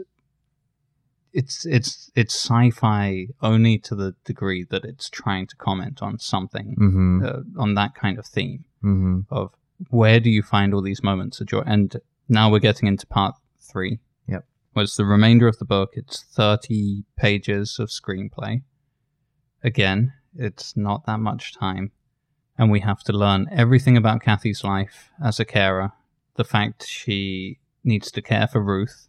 It's it's it's sci-fi only to the degree that it's trying to comment on something Mm-hmm. uh, on that kind of theme Mm-hmm. of where do you find all these moments of joy? And now we're getting into part three. Yep. Was the remainder of the book? It's thirty pages of screenplay. Again, it's not that much time, and we have to learn everything about Kathy's life as a carer. The fact she needs to care for Ruth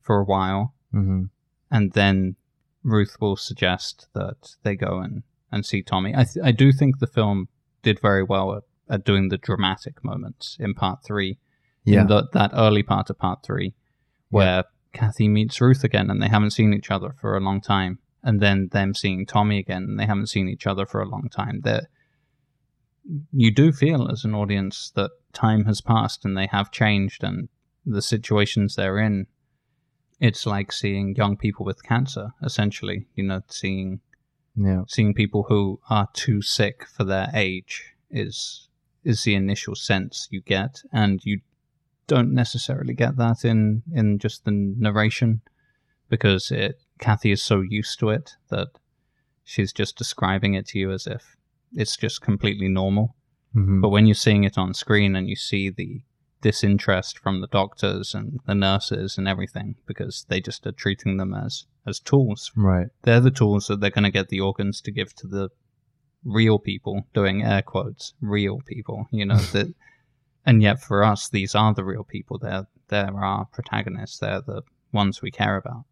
for a while, Mm-hmm. and then Ruth will suggest that they go and, and see Tommy. I, th- I do think the film did very well at, at doing the dramatic moments in part three, Yeah. in the, that early part of part three, where Kathy meets Ruth again and they haven't seen each other for a long time, and then them seeing Tommy again and they haven't seen each other for a long time. That you do feel as an audience that time has passed and they have changed and the situations they're in it's like seeing young people with cancer essentially you know seeing yeah. seeing people who are too sick for their age is is the initial sense you get and you don't necessarily get that in in just the narration because it Kathy is so used to it that she's just describing it to you as if it's just completely normal. Mm-hmm. but when you're seeing it on screen and you see the disinterest from the doctors and the nurses and everything because they just are treating them as as tools. Right. they're the tools that they're going to get the organs to give to the real people doing air quotes real people you know that and yet for us these are the real people. They're they're our protagonists. They're the ones we care about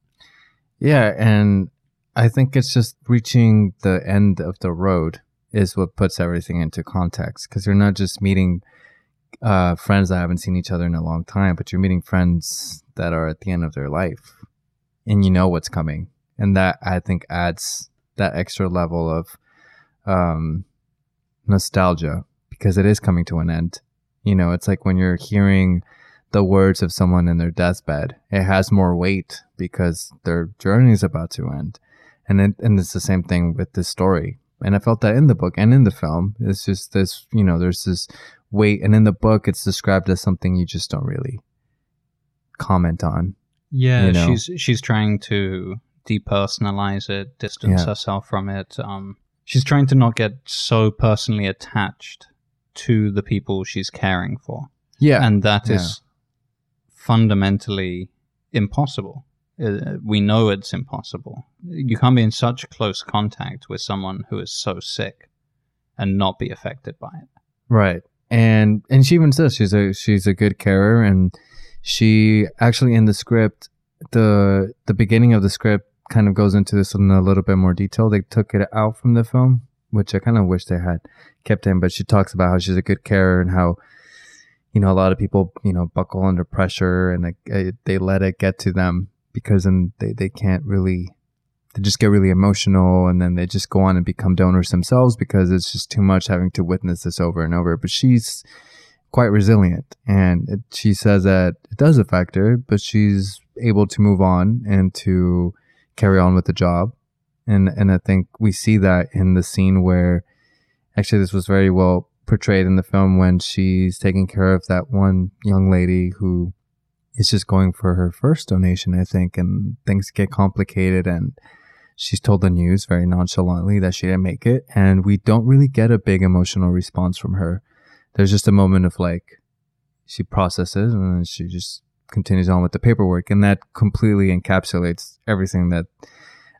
Yeah, and I think it's just reaching the end of the road is what puts everything into context because you're not just meeting uh, friends that haven't seen each other in a long time, but you're meeting friends that are at the end of their life, and you know what's coming, and that I think adds that extra level of um, nostalgia because it is coming to an end. You know, it's like when you're hearing the words of someone in their deathbed. It has more weight because their journey is about to end. And it, and it's the same thing with this story. And I felt that in the book and in the film. It's just this, you know, there's this weight. And in the book, it's described as something you just don't really comment on. yeah You know? she's she's trying to depersonalize it distance Yeah. herself from it um she's trying to not get so personally attached to the people she's caring for Yeah. and that is fundamentally impossible. Uh, we know it's impossible. You can't be in such close contact with someone who is so sick and not be affected by it. Right. And and she even says she's a she's a good carer and she actually in the script the the beginning of the script kind of goes into this in a little bit more detail. They took it out from the film, which I kind of wish they had kept in, but she talks about how she's a good carer and how you know a lot of people, you know, buckle under pressure and they, eh, they let it get to them because then they, they can't really they just get really emotional and then they just go on and become donors themselves because it's just too much having to witness this over and over. But she's quite resilient and it, she says that it does affect her, but she's able to move on and to carry on with the job. And and I think we see that in the scene where actually this was very well portrayed in the film when she's taking care of that one young lady who is just going for her first donation, I think, and things get complicated and she's told the news very nonchalantly that she didn't make it and we don't really get a big emotional response from her. There's just a moment of like she processes and then she just continues on with the paperwork and that completely encapsulates everything that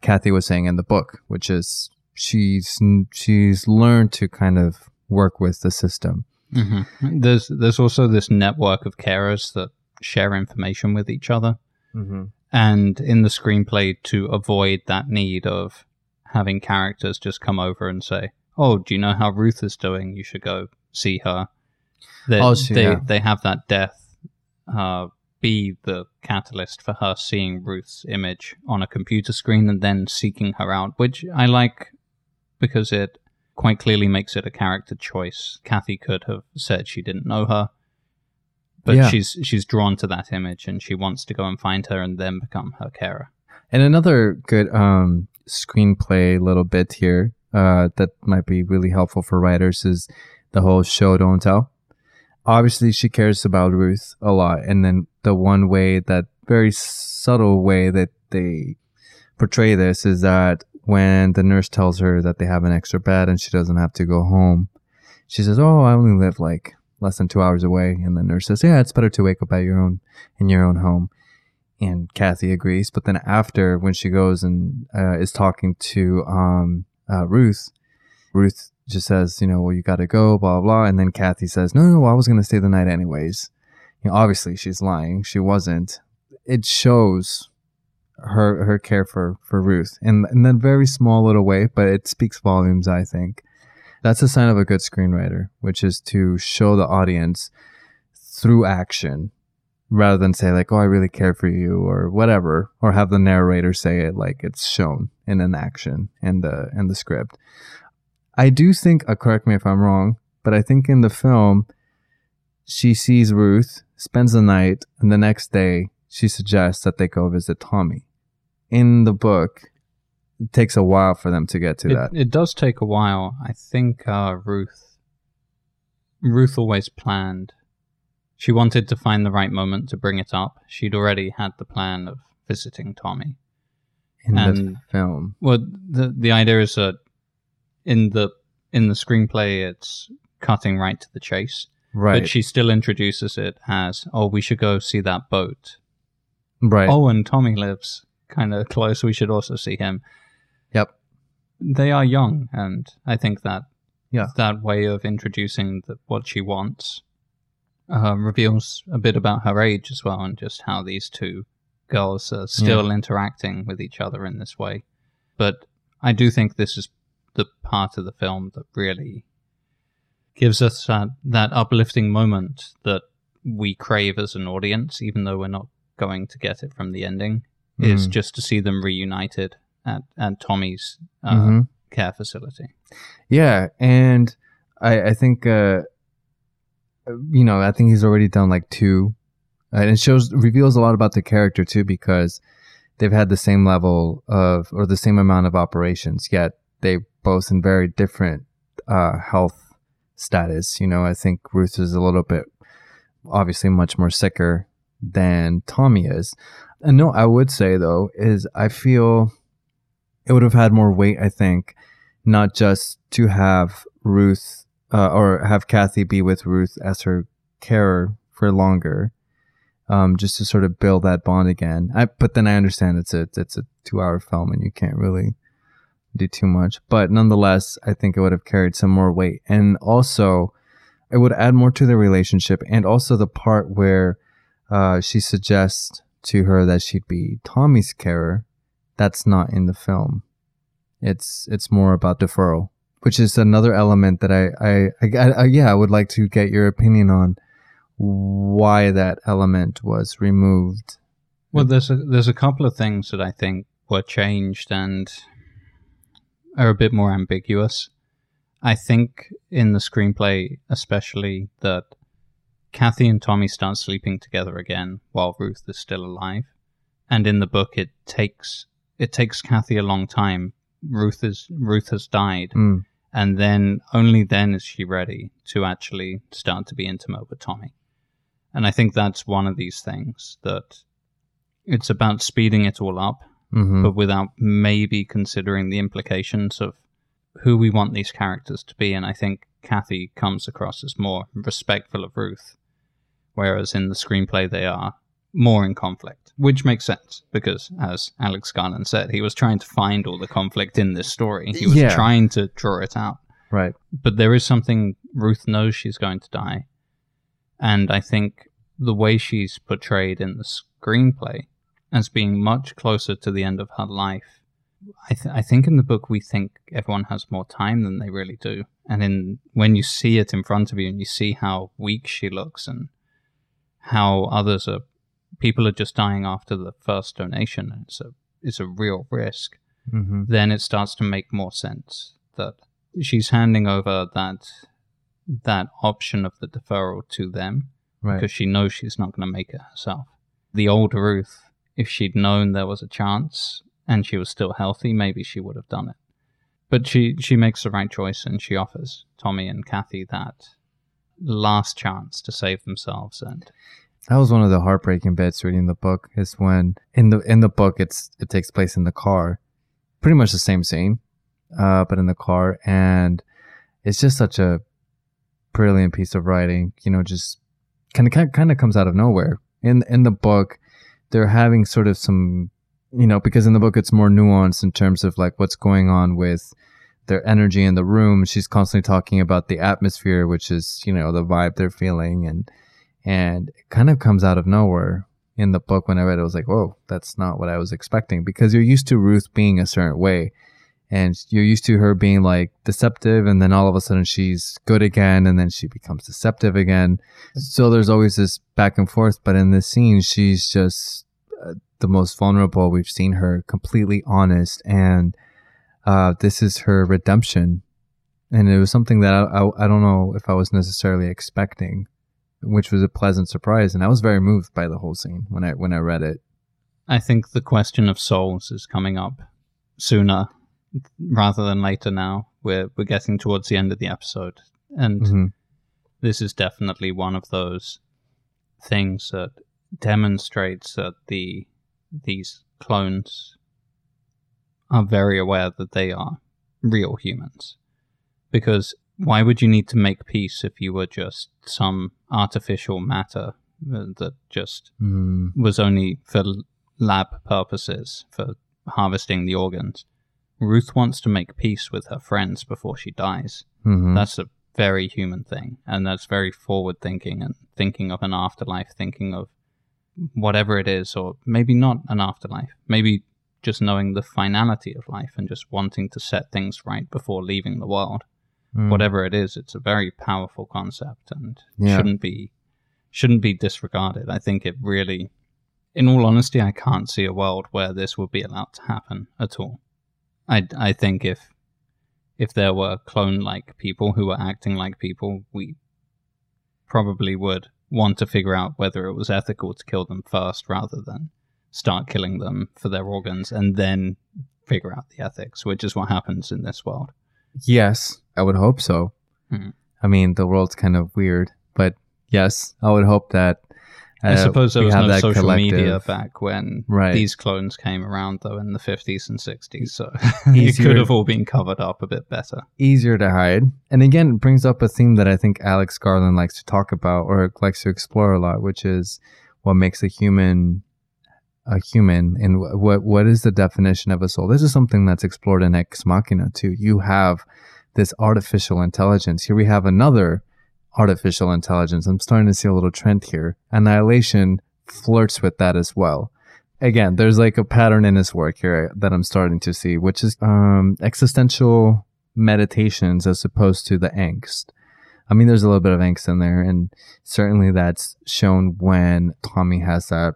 kathy was saying in the book which is she's she's learned to kind of work with the system Mm-hmm. There's there's also this network of carers that share information with each other, mm-hmm. and in the screenplay to avoid that need of having characters just come over and say, "Oh, do you know how Ruth is doing? You should go see her." They Oh, she- they, yeah. they have that death uh, be the catalyst for her seeing Ruth's image on a computer screen and then seeking her out, which I like because it quite clearly makes it a character choice. Kathy could have said she didn't know her, but Yeah. she's she's drawn to that image and she wants to go and find her and then become her carer. And another good um, screenplay little bit here uh, that might be really helpful for writers is the whole show don't tell. Obviously, she cares about Ruth a lot, and then the one way that very subtle way that they portray this is that when the nurse tells her that they have an extra bed and she doesn't have to go home, she says, "Oh, I only live like less than two hours away," and the nurse says, "Yeah, it's better to wake up at your own in your own home." and Kathy agrees. But then after, when she goes and uh, is talking to um, uh, Ruth, Ruth just says, you know, well, you got to go, blah, blah, blah. And then Kathy says, no, no, I was going to stay the night anyways. You know, obviously, she's lying. She wasn't. It shows her her care for for Ruth in in that very small little way, but it speaks volumes. I think that's a sign of a good screenwriter, which is to show the audience through action rather than say like oh i really care for you or whatever or have the narrator say it like it's shown in an action in the in the script i do think uh, correct me if i'm wrong but i think in the film she sees ruth spends the night and the next day she suggests that they go visit tommy in the book it takes a while for them to get to It, that it does take a while. I think uh, Ruth Ruth always planned. She wanted to find the right moment to bring it up. She'd already had the plan of visiting Tommy. in the film Well, the the idea is that in the in the screenplay, it's cutting right to the chase, right but she still introduces it as, "Oh, we should go see that boat." right Oh, and Tommy lives kind of close. We should also see him. yep They are young, and I think that Yeah. that way of introducing the, what she wants uh, reveals a bit about her age as well, and just how these two girls are still interacting with each other in this way. But I do think this is the part of the film that really gives us that, that uplifting moment that we crave as an audience, even though we're not going to get it from the ending, is Mhm. just to see them reunited at, at Tommy's uh, Mhm. care facility. Yeah, and I I think uh, you know I think he's already done like two, uh, and it shows reveals a lot about the character too because they've had the same level of or the same amount of operations yet they both in very different uh, health status. You know, I think Ruth is a little bit obviously much more sicker than Tommy is. And no, I would say though is I feel it would have had more weight. I think not just to have Ruth uh, or have Kathy be with Ruth as her carer for longer, um, just to sort of build that bond again. I, but then I understand it's a it's a two hour film and you can't really do too much. But nonetheless, I think it would have carried some more weight, and also it would add more to the relationship, and also the part where uh, she suggests to her that she'd be Tommy's carer. That's not in the film. It's it's more about deferral, which is another element that I I, I, I yeah I would like to get your opinion on why that element was removed. Well, there's a there's a couple of things that I think were changed and are a bit more ambiguous. I think in the screenplay, especially that Kathy and Tommy start sleeping together again while Ruth is still alive, and in the book it takes it takes Kathy a long time. Ruth is Ruth has died, Mm, and then only then is she ready to actually start to be intimate with Tommy. And I think that's one of these things that it's about speeding it all up, mhm. but without maybe considering the implications of who we want these characters to be. And I think Kathy comes across as more respectful of Ruth, whereas in the screenplay they are more in conflict, which makes sense because, as Alex Garland said, he was trying to find all the conflict in this story. He was Yeah. trying to draw it out right. but there is something Ruth knows she's going to die, and I think the way she's portrayed in the screenplay as being much closer to the end of her life. I, th- I think in the book we think everyone has more time than they really do, and in when you see it in front of you and you see how weak she looks and how others are, people are just dying after the first donation, and it's a it's a real risk hmm then it starts to make more sense that she's handing over that that option of the deferral to them Right. because she knows she's not going to make it herself. The old Ruth, if she'd known there was a chance and she was still healthy, maybe she would have done it. But she she makes the right choice and she offers Tommy and Kathy that last chance to save themselves and That was one of the heartbreaking bits reading the book is when in the in the book it's it takes place in the car. Pretty much the same scene, uh, but in the car and it's just such a brilliant piece of writing, you know, just kind of kind of comes out of nowhere. In in the book, they're having sort of some you know, because in the book it's more nuanced in terms of like what's going on with their energy in the room. She's constantly talking about the atmosphere, which is, you know, the vibe they're feeling and and it kind of comes out of nowhere in the book when I read it. I was like, whoa, that's not what I was expecting because you're used to Ruth being a certain way and you're used to her being like deceptive and then all of a sudden she's good again and then she becomes deceptive again. Mm-hmm. So there's always this back and forth, but in this scene, she's just the most vulnerable we've seen her, completely honest and uh, this is her redemption. And it was something that I, I, I don't know if I was necessarily expecting which was a pleasant surprise, and I was very moved by the whole scene when I when I read it. I think the question of souls is coming up sooner rather than later now. We're we're getting towards the end of the episode and Mhm. this is definitely one of those things that demonstrates that the these clones are very aware that they are real humans. Because why would you need to make peace if you were just some artificial matter uh, that just Mm, was only for lab purposes, for harvesting the organs? Ruth wants to make peace with her friends before she dies. mhm. That's a very human thing, and that's very forward thinking and thinking of an afterlife, thinking of whatever it is, or maybe not an afterlife, maybe just knowing the finality of life and just wanting to set things right before leaving the world. Mm. Whatever it is, it's a very powerful concept and Yeah. shouldn't be shouldn't be disregarded. I think it really in all honesty, I can't see a world where this would be allowed to happen at all. I, I think if if there were clone like people who were acting like people, we probably would want to figure out whether it was ethical to kill them first rather than start killing them for their organs and then figure out the ethics, which is what happens in this world. Yes, I would hope so. Mhm. I mean, the world's kind of weird, but yes, I would hope that. I uh, suppose there was no social media back when Right. these clones came around, though, in the 50s and 60s, so it could have all been covered up a bit better. easier to hide. And again, it brings up a theme that I think Alex Garland likes to talk about or likes to explore a lot, which is what makes a human a human and what what is the definition of a soul. This is something that's explored in Ex Machina too. You have this artificial intelligence. Here we have another artificial intelligence. I'm starting to see a little trend here. Annihilation flirts with that as well again, there's like a pattern in his work here that I'm starting to see, which is um, existential meditations as opposed to the angst. I mean, there's a little bit of angst in there, and certainly that's shown when Tommy has that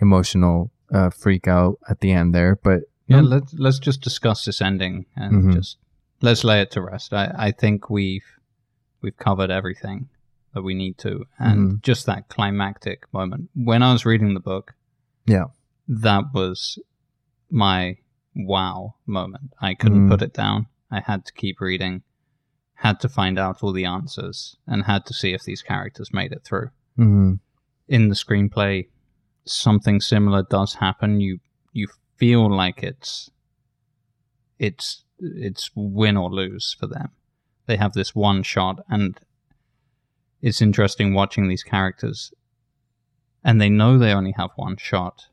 emotional uh, freak out at the end there. But Yeah, um, let's let's just discuss this ending and Mhm. just let's lay it to rest. I, I think we've we've covered everything that we need to, and Mhm. just that climactic moment when I was reading the book. Yeah. that was my wow moment. I couldn't Mm. put it down. I had to keep reading, had to find out all the answers, and had to see if these characters made it through. mhm, in the screenplay something similar does happen you you feel like it's it's it's win or lose for them they have this one shot and it's interesting watching these characters and they know they only have one shot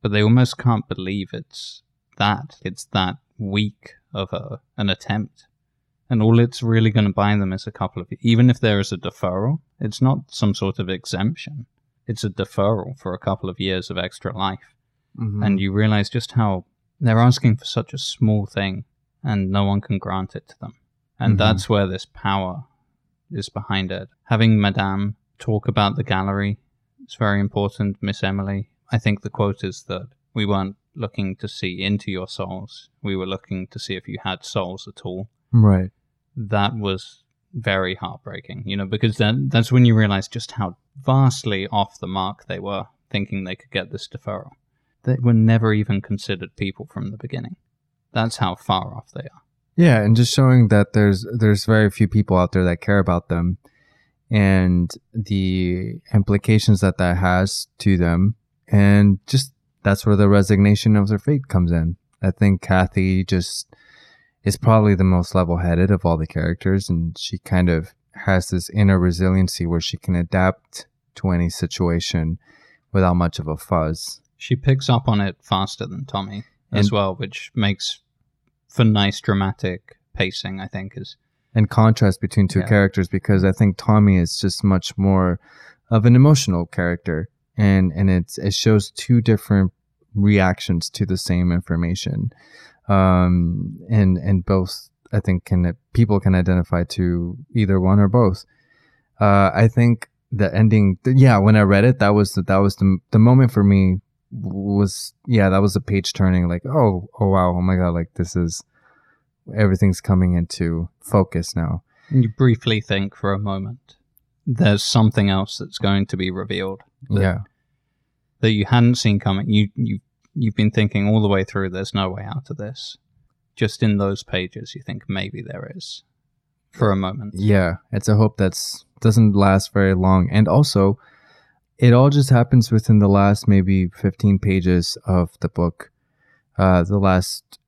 but they almost can't believe it's that it's that weak of a an attempt. And all it's really going to buy them is a couple of even if there is a deferral it's not some sort of exemption. It's a deferral for a couple of years of extra life. Mhm. and you realize just how they're asking for such a small thing and no one can grant it to them and Mhm. that's where this power is behind it having madame talk about the gallery is very important miss emily i think the quote is that we weren't looking to see into your souls we were looking to see if you had souls at all Right. that was very heartbreaking, you know, because then that's when you realize just how vastly off the mark they were thinking they could get this deferral. They were never even considered people from the beginning. That's how far off they are. Yeah, and just showing that there's there's very few people out there that care about them, and the implications that that has to them, and just that's where the resignation of their fate comes in. I think Kathy just is probably the most level-headed of all the characters, and she kind of has this inner resiliency where she can adapt to any situation without much of a fuzz. She picks up on it faster than Tommy as And- well, which makes for nice dramatic pacing, I think, is and contrast between two Yeah. characters because I think Tommy is just much more of an emotional character and and it's it shows two different reactions to the same information um and and both I think can people can identify to either one or both uh I think the ending yeah when I read it that was the, that was the the moment for me was yeah that was a page turning like oh oh wow oh my god like this is everything's coming into focus now And you briefly think for a moment there's something else that's going to be revealed that, yeah that you hadn't seen coming. You you you've been thinking all the way through. There's no way out of this. Just in those pages, you think maybe there is, for a moment. yeah it's a hope that's doesn't last very long and also it all just happens within the last maybe 15 pages of the book. Uh the last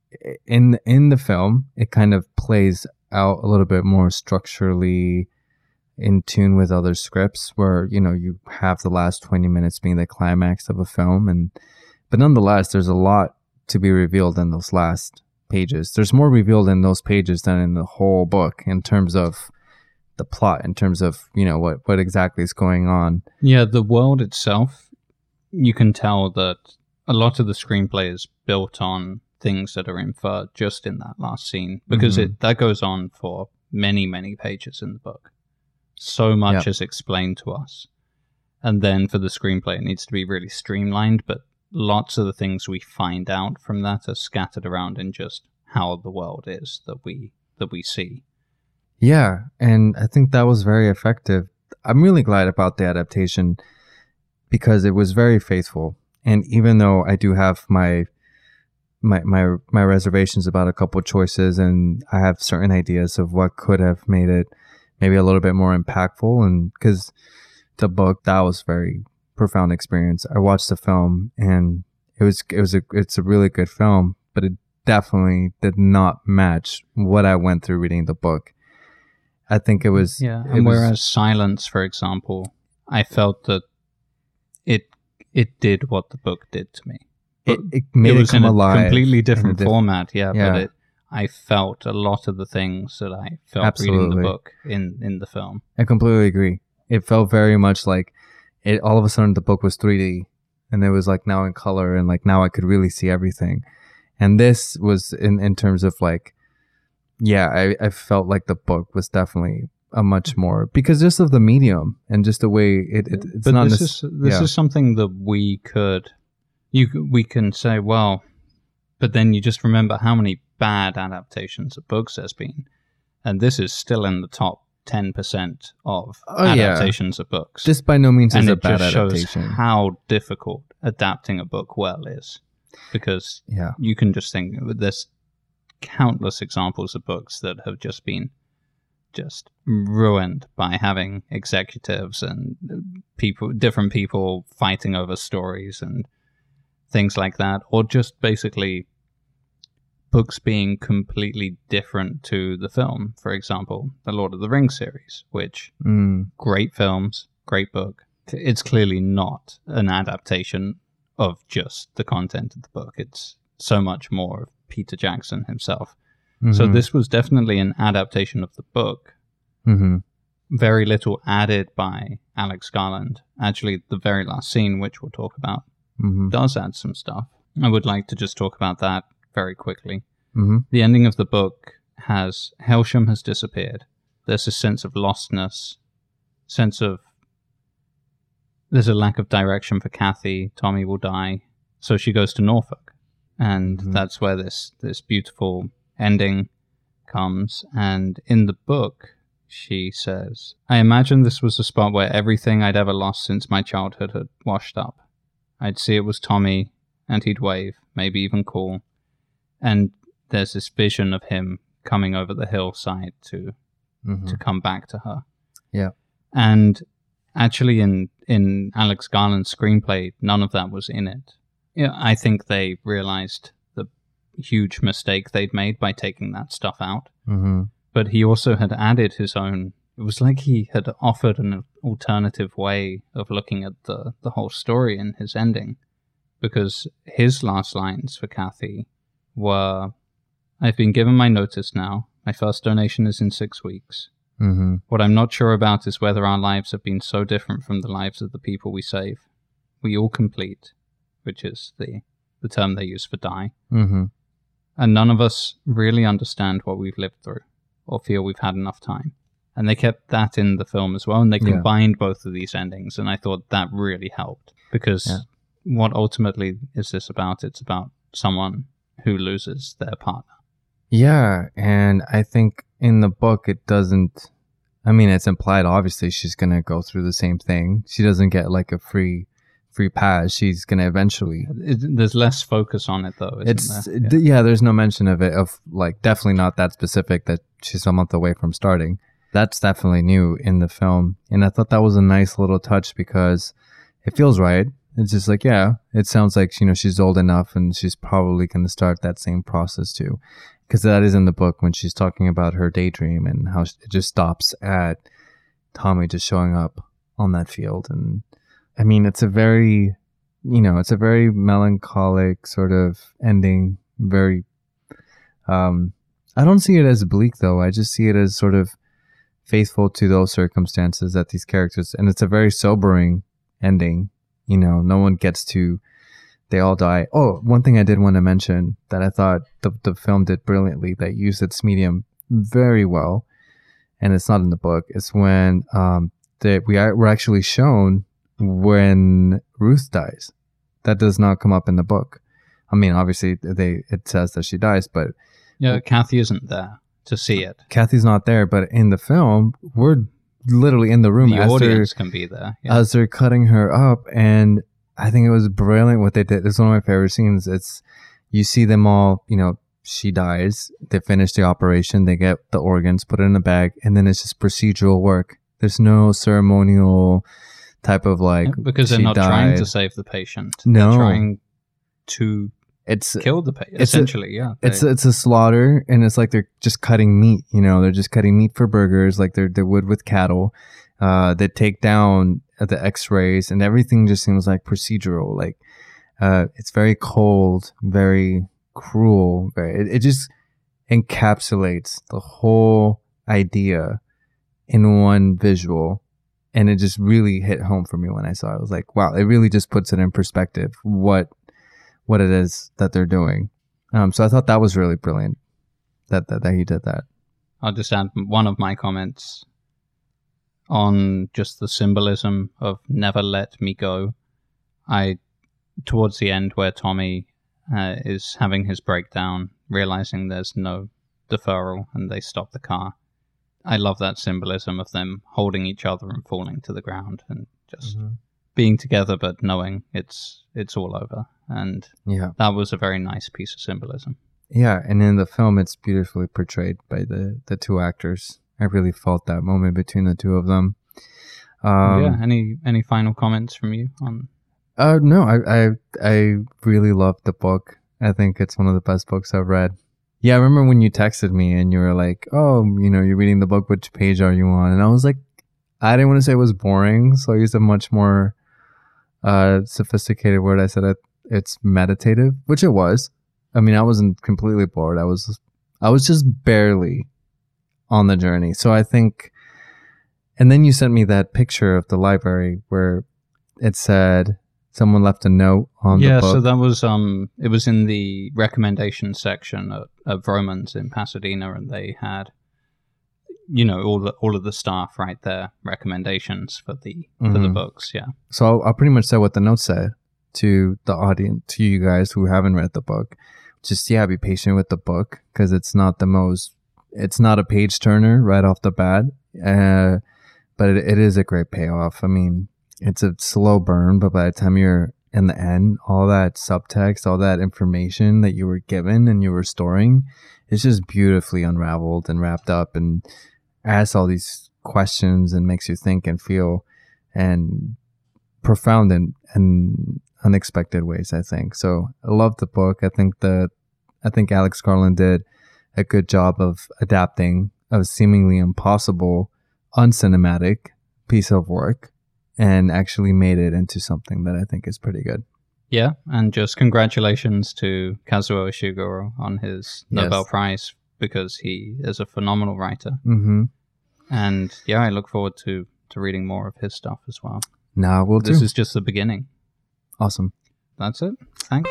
in in the film it kind of plays out a little bit more structurally in tune with other scripts where you know you have the last 20 minutes being the climax of a film and but nonetheless there's a lot to be revealed in those last pages. There's more revealed in those pages than in the whole book in terms of the plot in terms of you know what what exactly is going on Yeah, the world itself, you can tell that a lot of the screenplay is built on things that are inferred just in that last scene because Mhm. it that goes on for many many pages in the book. So much is explained to us, and then for the screenplay, it needs to be really streamlined. But lots of the things we find out from that are scattered around in just how the world is that we that we see. Yeah, and I think that was very effective. I'm really glad about the adaptation because it was very faithful. And even though I do have my my my my reservations about a couple choices and I have certain ideas of what could have made it maybe a little bit more impactful and cuz the book that was very profound experience. I watched the film and it was it was a it's a really good film, but it definitely did not match what I went through reading the book. I think it was Yeah, it and was- whereas Silence, for example, I felt that it it did what the book did to me. it, it made it it, come in a alive completely in a different diff- format, yeah, Yeah. But it, I felt a lot of the things that I felt reading the book in in the film. I completely agree. It felt very much like it. All of a sudden, the book was 3D, and it was like now in color, and like now I could really see everything. And this was in in terms of like, yeah, I I felt like the book was definitely a much more because just of the medium and just the way it, it it's but not this is this yeah. is something that we could you we can say well, but then you just remember how many bad adaptations of books there's been, and this is still in the top ten percent of Oh, yeah. adaptations of books. This by no means and is a bad just shows adaptation. how difficult adapting a book well is, because yeah, you can just think there's countless examples of books that have just been just ruined by having executives and people different people fighting over stories and things like that or just basically books being completely different to the film for example the lord of the rings series which mm, great films, great book. It's clearly not an adaptation of just the content of the book. It's so much more of Peter Jackson himself. So mhm, this was definitely an adaptation of the book. mhm. Very little added by Alex Garland. Actually, the very last scene, which we'll talk about, Mhm. does add some stuff. I would like to just talk about that very quickly. Mhm. The ending of the book has Hailsham has disappeared. There's a sense of lostness, sense of there's a lack of direction for Kathy. Tommy will die, so she goes to Norfolk, and Mhm. that's where this this beautiful ending comes, and in the book, she says, I imagine this was the spot where everything I'd ever lost since my childhood had washed up. I'd see it was Tommy, and he'd wave, maybe even call. And there's this vision of him coming over the hillside to Mhm. to come back to her. Yeah. And actually in in Alex Garland's screenplay, none of that was in it. Yeah, I think they realized the huge mistake they'd made by taking that stuff out. Mhm. But he also had added his own it was like he had offered an alternative way of looking at the, the whole story in his ending. Because his last lines for Kathy were I've been given my notice now. My first donation is in six weeks. Mhm. What I'm not sure about is whether our lives have been so different from the lives of the people we save. We all complete, which is the, the term they use for die, Mhm. and none of us really understand what we've lived through or feel we've had enough time. And they kept that in the film as well, and they Yeah. combined both of these endings, and I thought that really helped because Yeah. what ultimately is this about? It's about someone who loses their partner. Yeah, and I think in the book it doesn't. I mean, it's implied. Obviously, she's gonna go through the same thing. She doesn't get like a free, free pass. She's gonna eventually. It, there's less focus on it though. It's there? th- yeah. There's no mention of it. Of like definitely not that specific that she's a month away from starting. That's definitely new in the film, and I thought that was a nice little touch because it feels right. It's just like yeah, it sounds like you know she's old enough and she's probably gonna start that same process too because that is in the book when she's talking about her daydream and how it just stops at Tommy just showing up on that field. And I mean, it's a very, you know, it's a very melancholic sort of ending. Very, um, I don't see it as bleak though. I just see it as sort of faithful to those circumstances that these characters, and it's a very sobering ending. You know, no one gets to they all die. Oh, one thing I did want to mention that I thought the, the film did brilliantly that used its medium very well, and it's not in the book. It's when um that we are we're actually shown when Ruth dies. That does not come up in the book. I mean, obviously they it says that she dies, but Yeah, Kathy isn't there to see it. Kathy's not there. But in the film, we're literally in the room The as they're audience can be there. Yeah. as they're cutting her up and i think it was brilliant what they did it's one of my favorite scenes it's you see them all you know she dies they finish the operation they get the organs put it in a bag and then it's just procedural work there's no ceremonial type of like because they're not trying to save the patient. No. They're trying to it's kill the patient. it's a- Essentially, yeah. it's They- it's a slaughter and it's like they're just cutting meat you know they're just cutting meat for burgers like they're they would with cattle uh they take down the x-rays and everything just seems like procedural like uh it's very cold very cruel very it, it just encapsulates the whole idea in one visual and it just really hit home for me when i saw it i was like wow it really just puts it in perspective what what it is that they're doing um, so I thought that was really brilliant that, that that he did that. I'll just add one of my comments on just the symbolism of never let me go. I, towards the end, where Tommy uh, is having his breakdown, realizing there's no deferral, and they stop the car. I love that symbolism of them holding each other and falling to the ground and just being together, but knowing it's it's all over. And Yeah, that was a very nice piece of symbolism. yeah, and in the film, it's beautifully portrayed by the the two actors. I really felt that moment between the two of them. Um, yeah. Any any final comments from you on Uh, no, I, I I really loved the book. I think it's one of the best books I've read. Yeah, I remember when you texted me and you were like, "Oh, you know, you're reading the book. Which page are you on?" And I was like, I didn't want to say it was boring, so I used a much more uh, sophisticated word. I said it, it's meditative, which it was. I mean, I wasn't completely bored. I was, I was just barely on the journey. So I think, and then you sent me that picture of the library where it said someone left a note on yeah, the book. so that was um, it was in the recommendation section of, of Vroman's in Pasadena, and they had, you know, all the all of the staff write their recommendations for the for the Mhm. books. Yeah, So I'll, I'll pretty much say what the note said to the audience, to you guys who haven't read the book. Just yeah, be patient with the book because it's not the most it's not a page turner right off the bat, uh, but it, it is a great payoff. I mean, it's a slow burn, but by the time you're in the end, all that subtext, all that information that you were given and you were storing, it's just beautifully unraveled and wrapped up and asks all these questions and makes you think and feel and profound and, and unexpected ways, I think. So I love the book. I think that I think Alex Garland did a good job of adapting a seemingly impossible, uncinematic piece of work and actually made it into something that I think is pretty good. Yeah, and just congratulations to Kazuo Ishiguro on his Nobel Yes. Prize because he is a phenomenal writer. Mm-hmm. And yeah, I look forward to, to reading more of his stuff as well. Now we'll This do. is just the beginning. awesome. That's it. Thanks.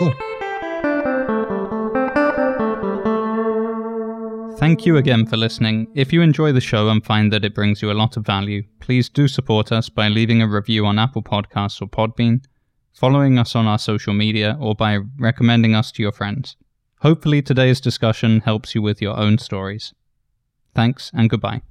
Thank you again for listening. If you enjoy the show and find that it brings you a lot of value, please do support us by leaving a review on Apple Podcasts or Podbean, following us on our social media, or by recommending us to your friends. Hopefully, today's discussion helps you with your own stories. Thanks and goodbye.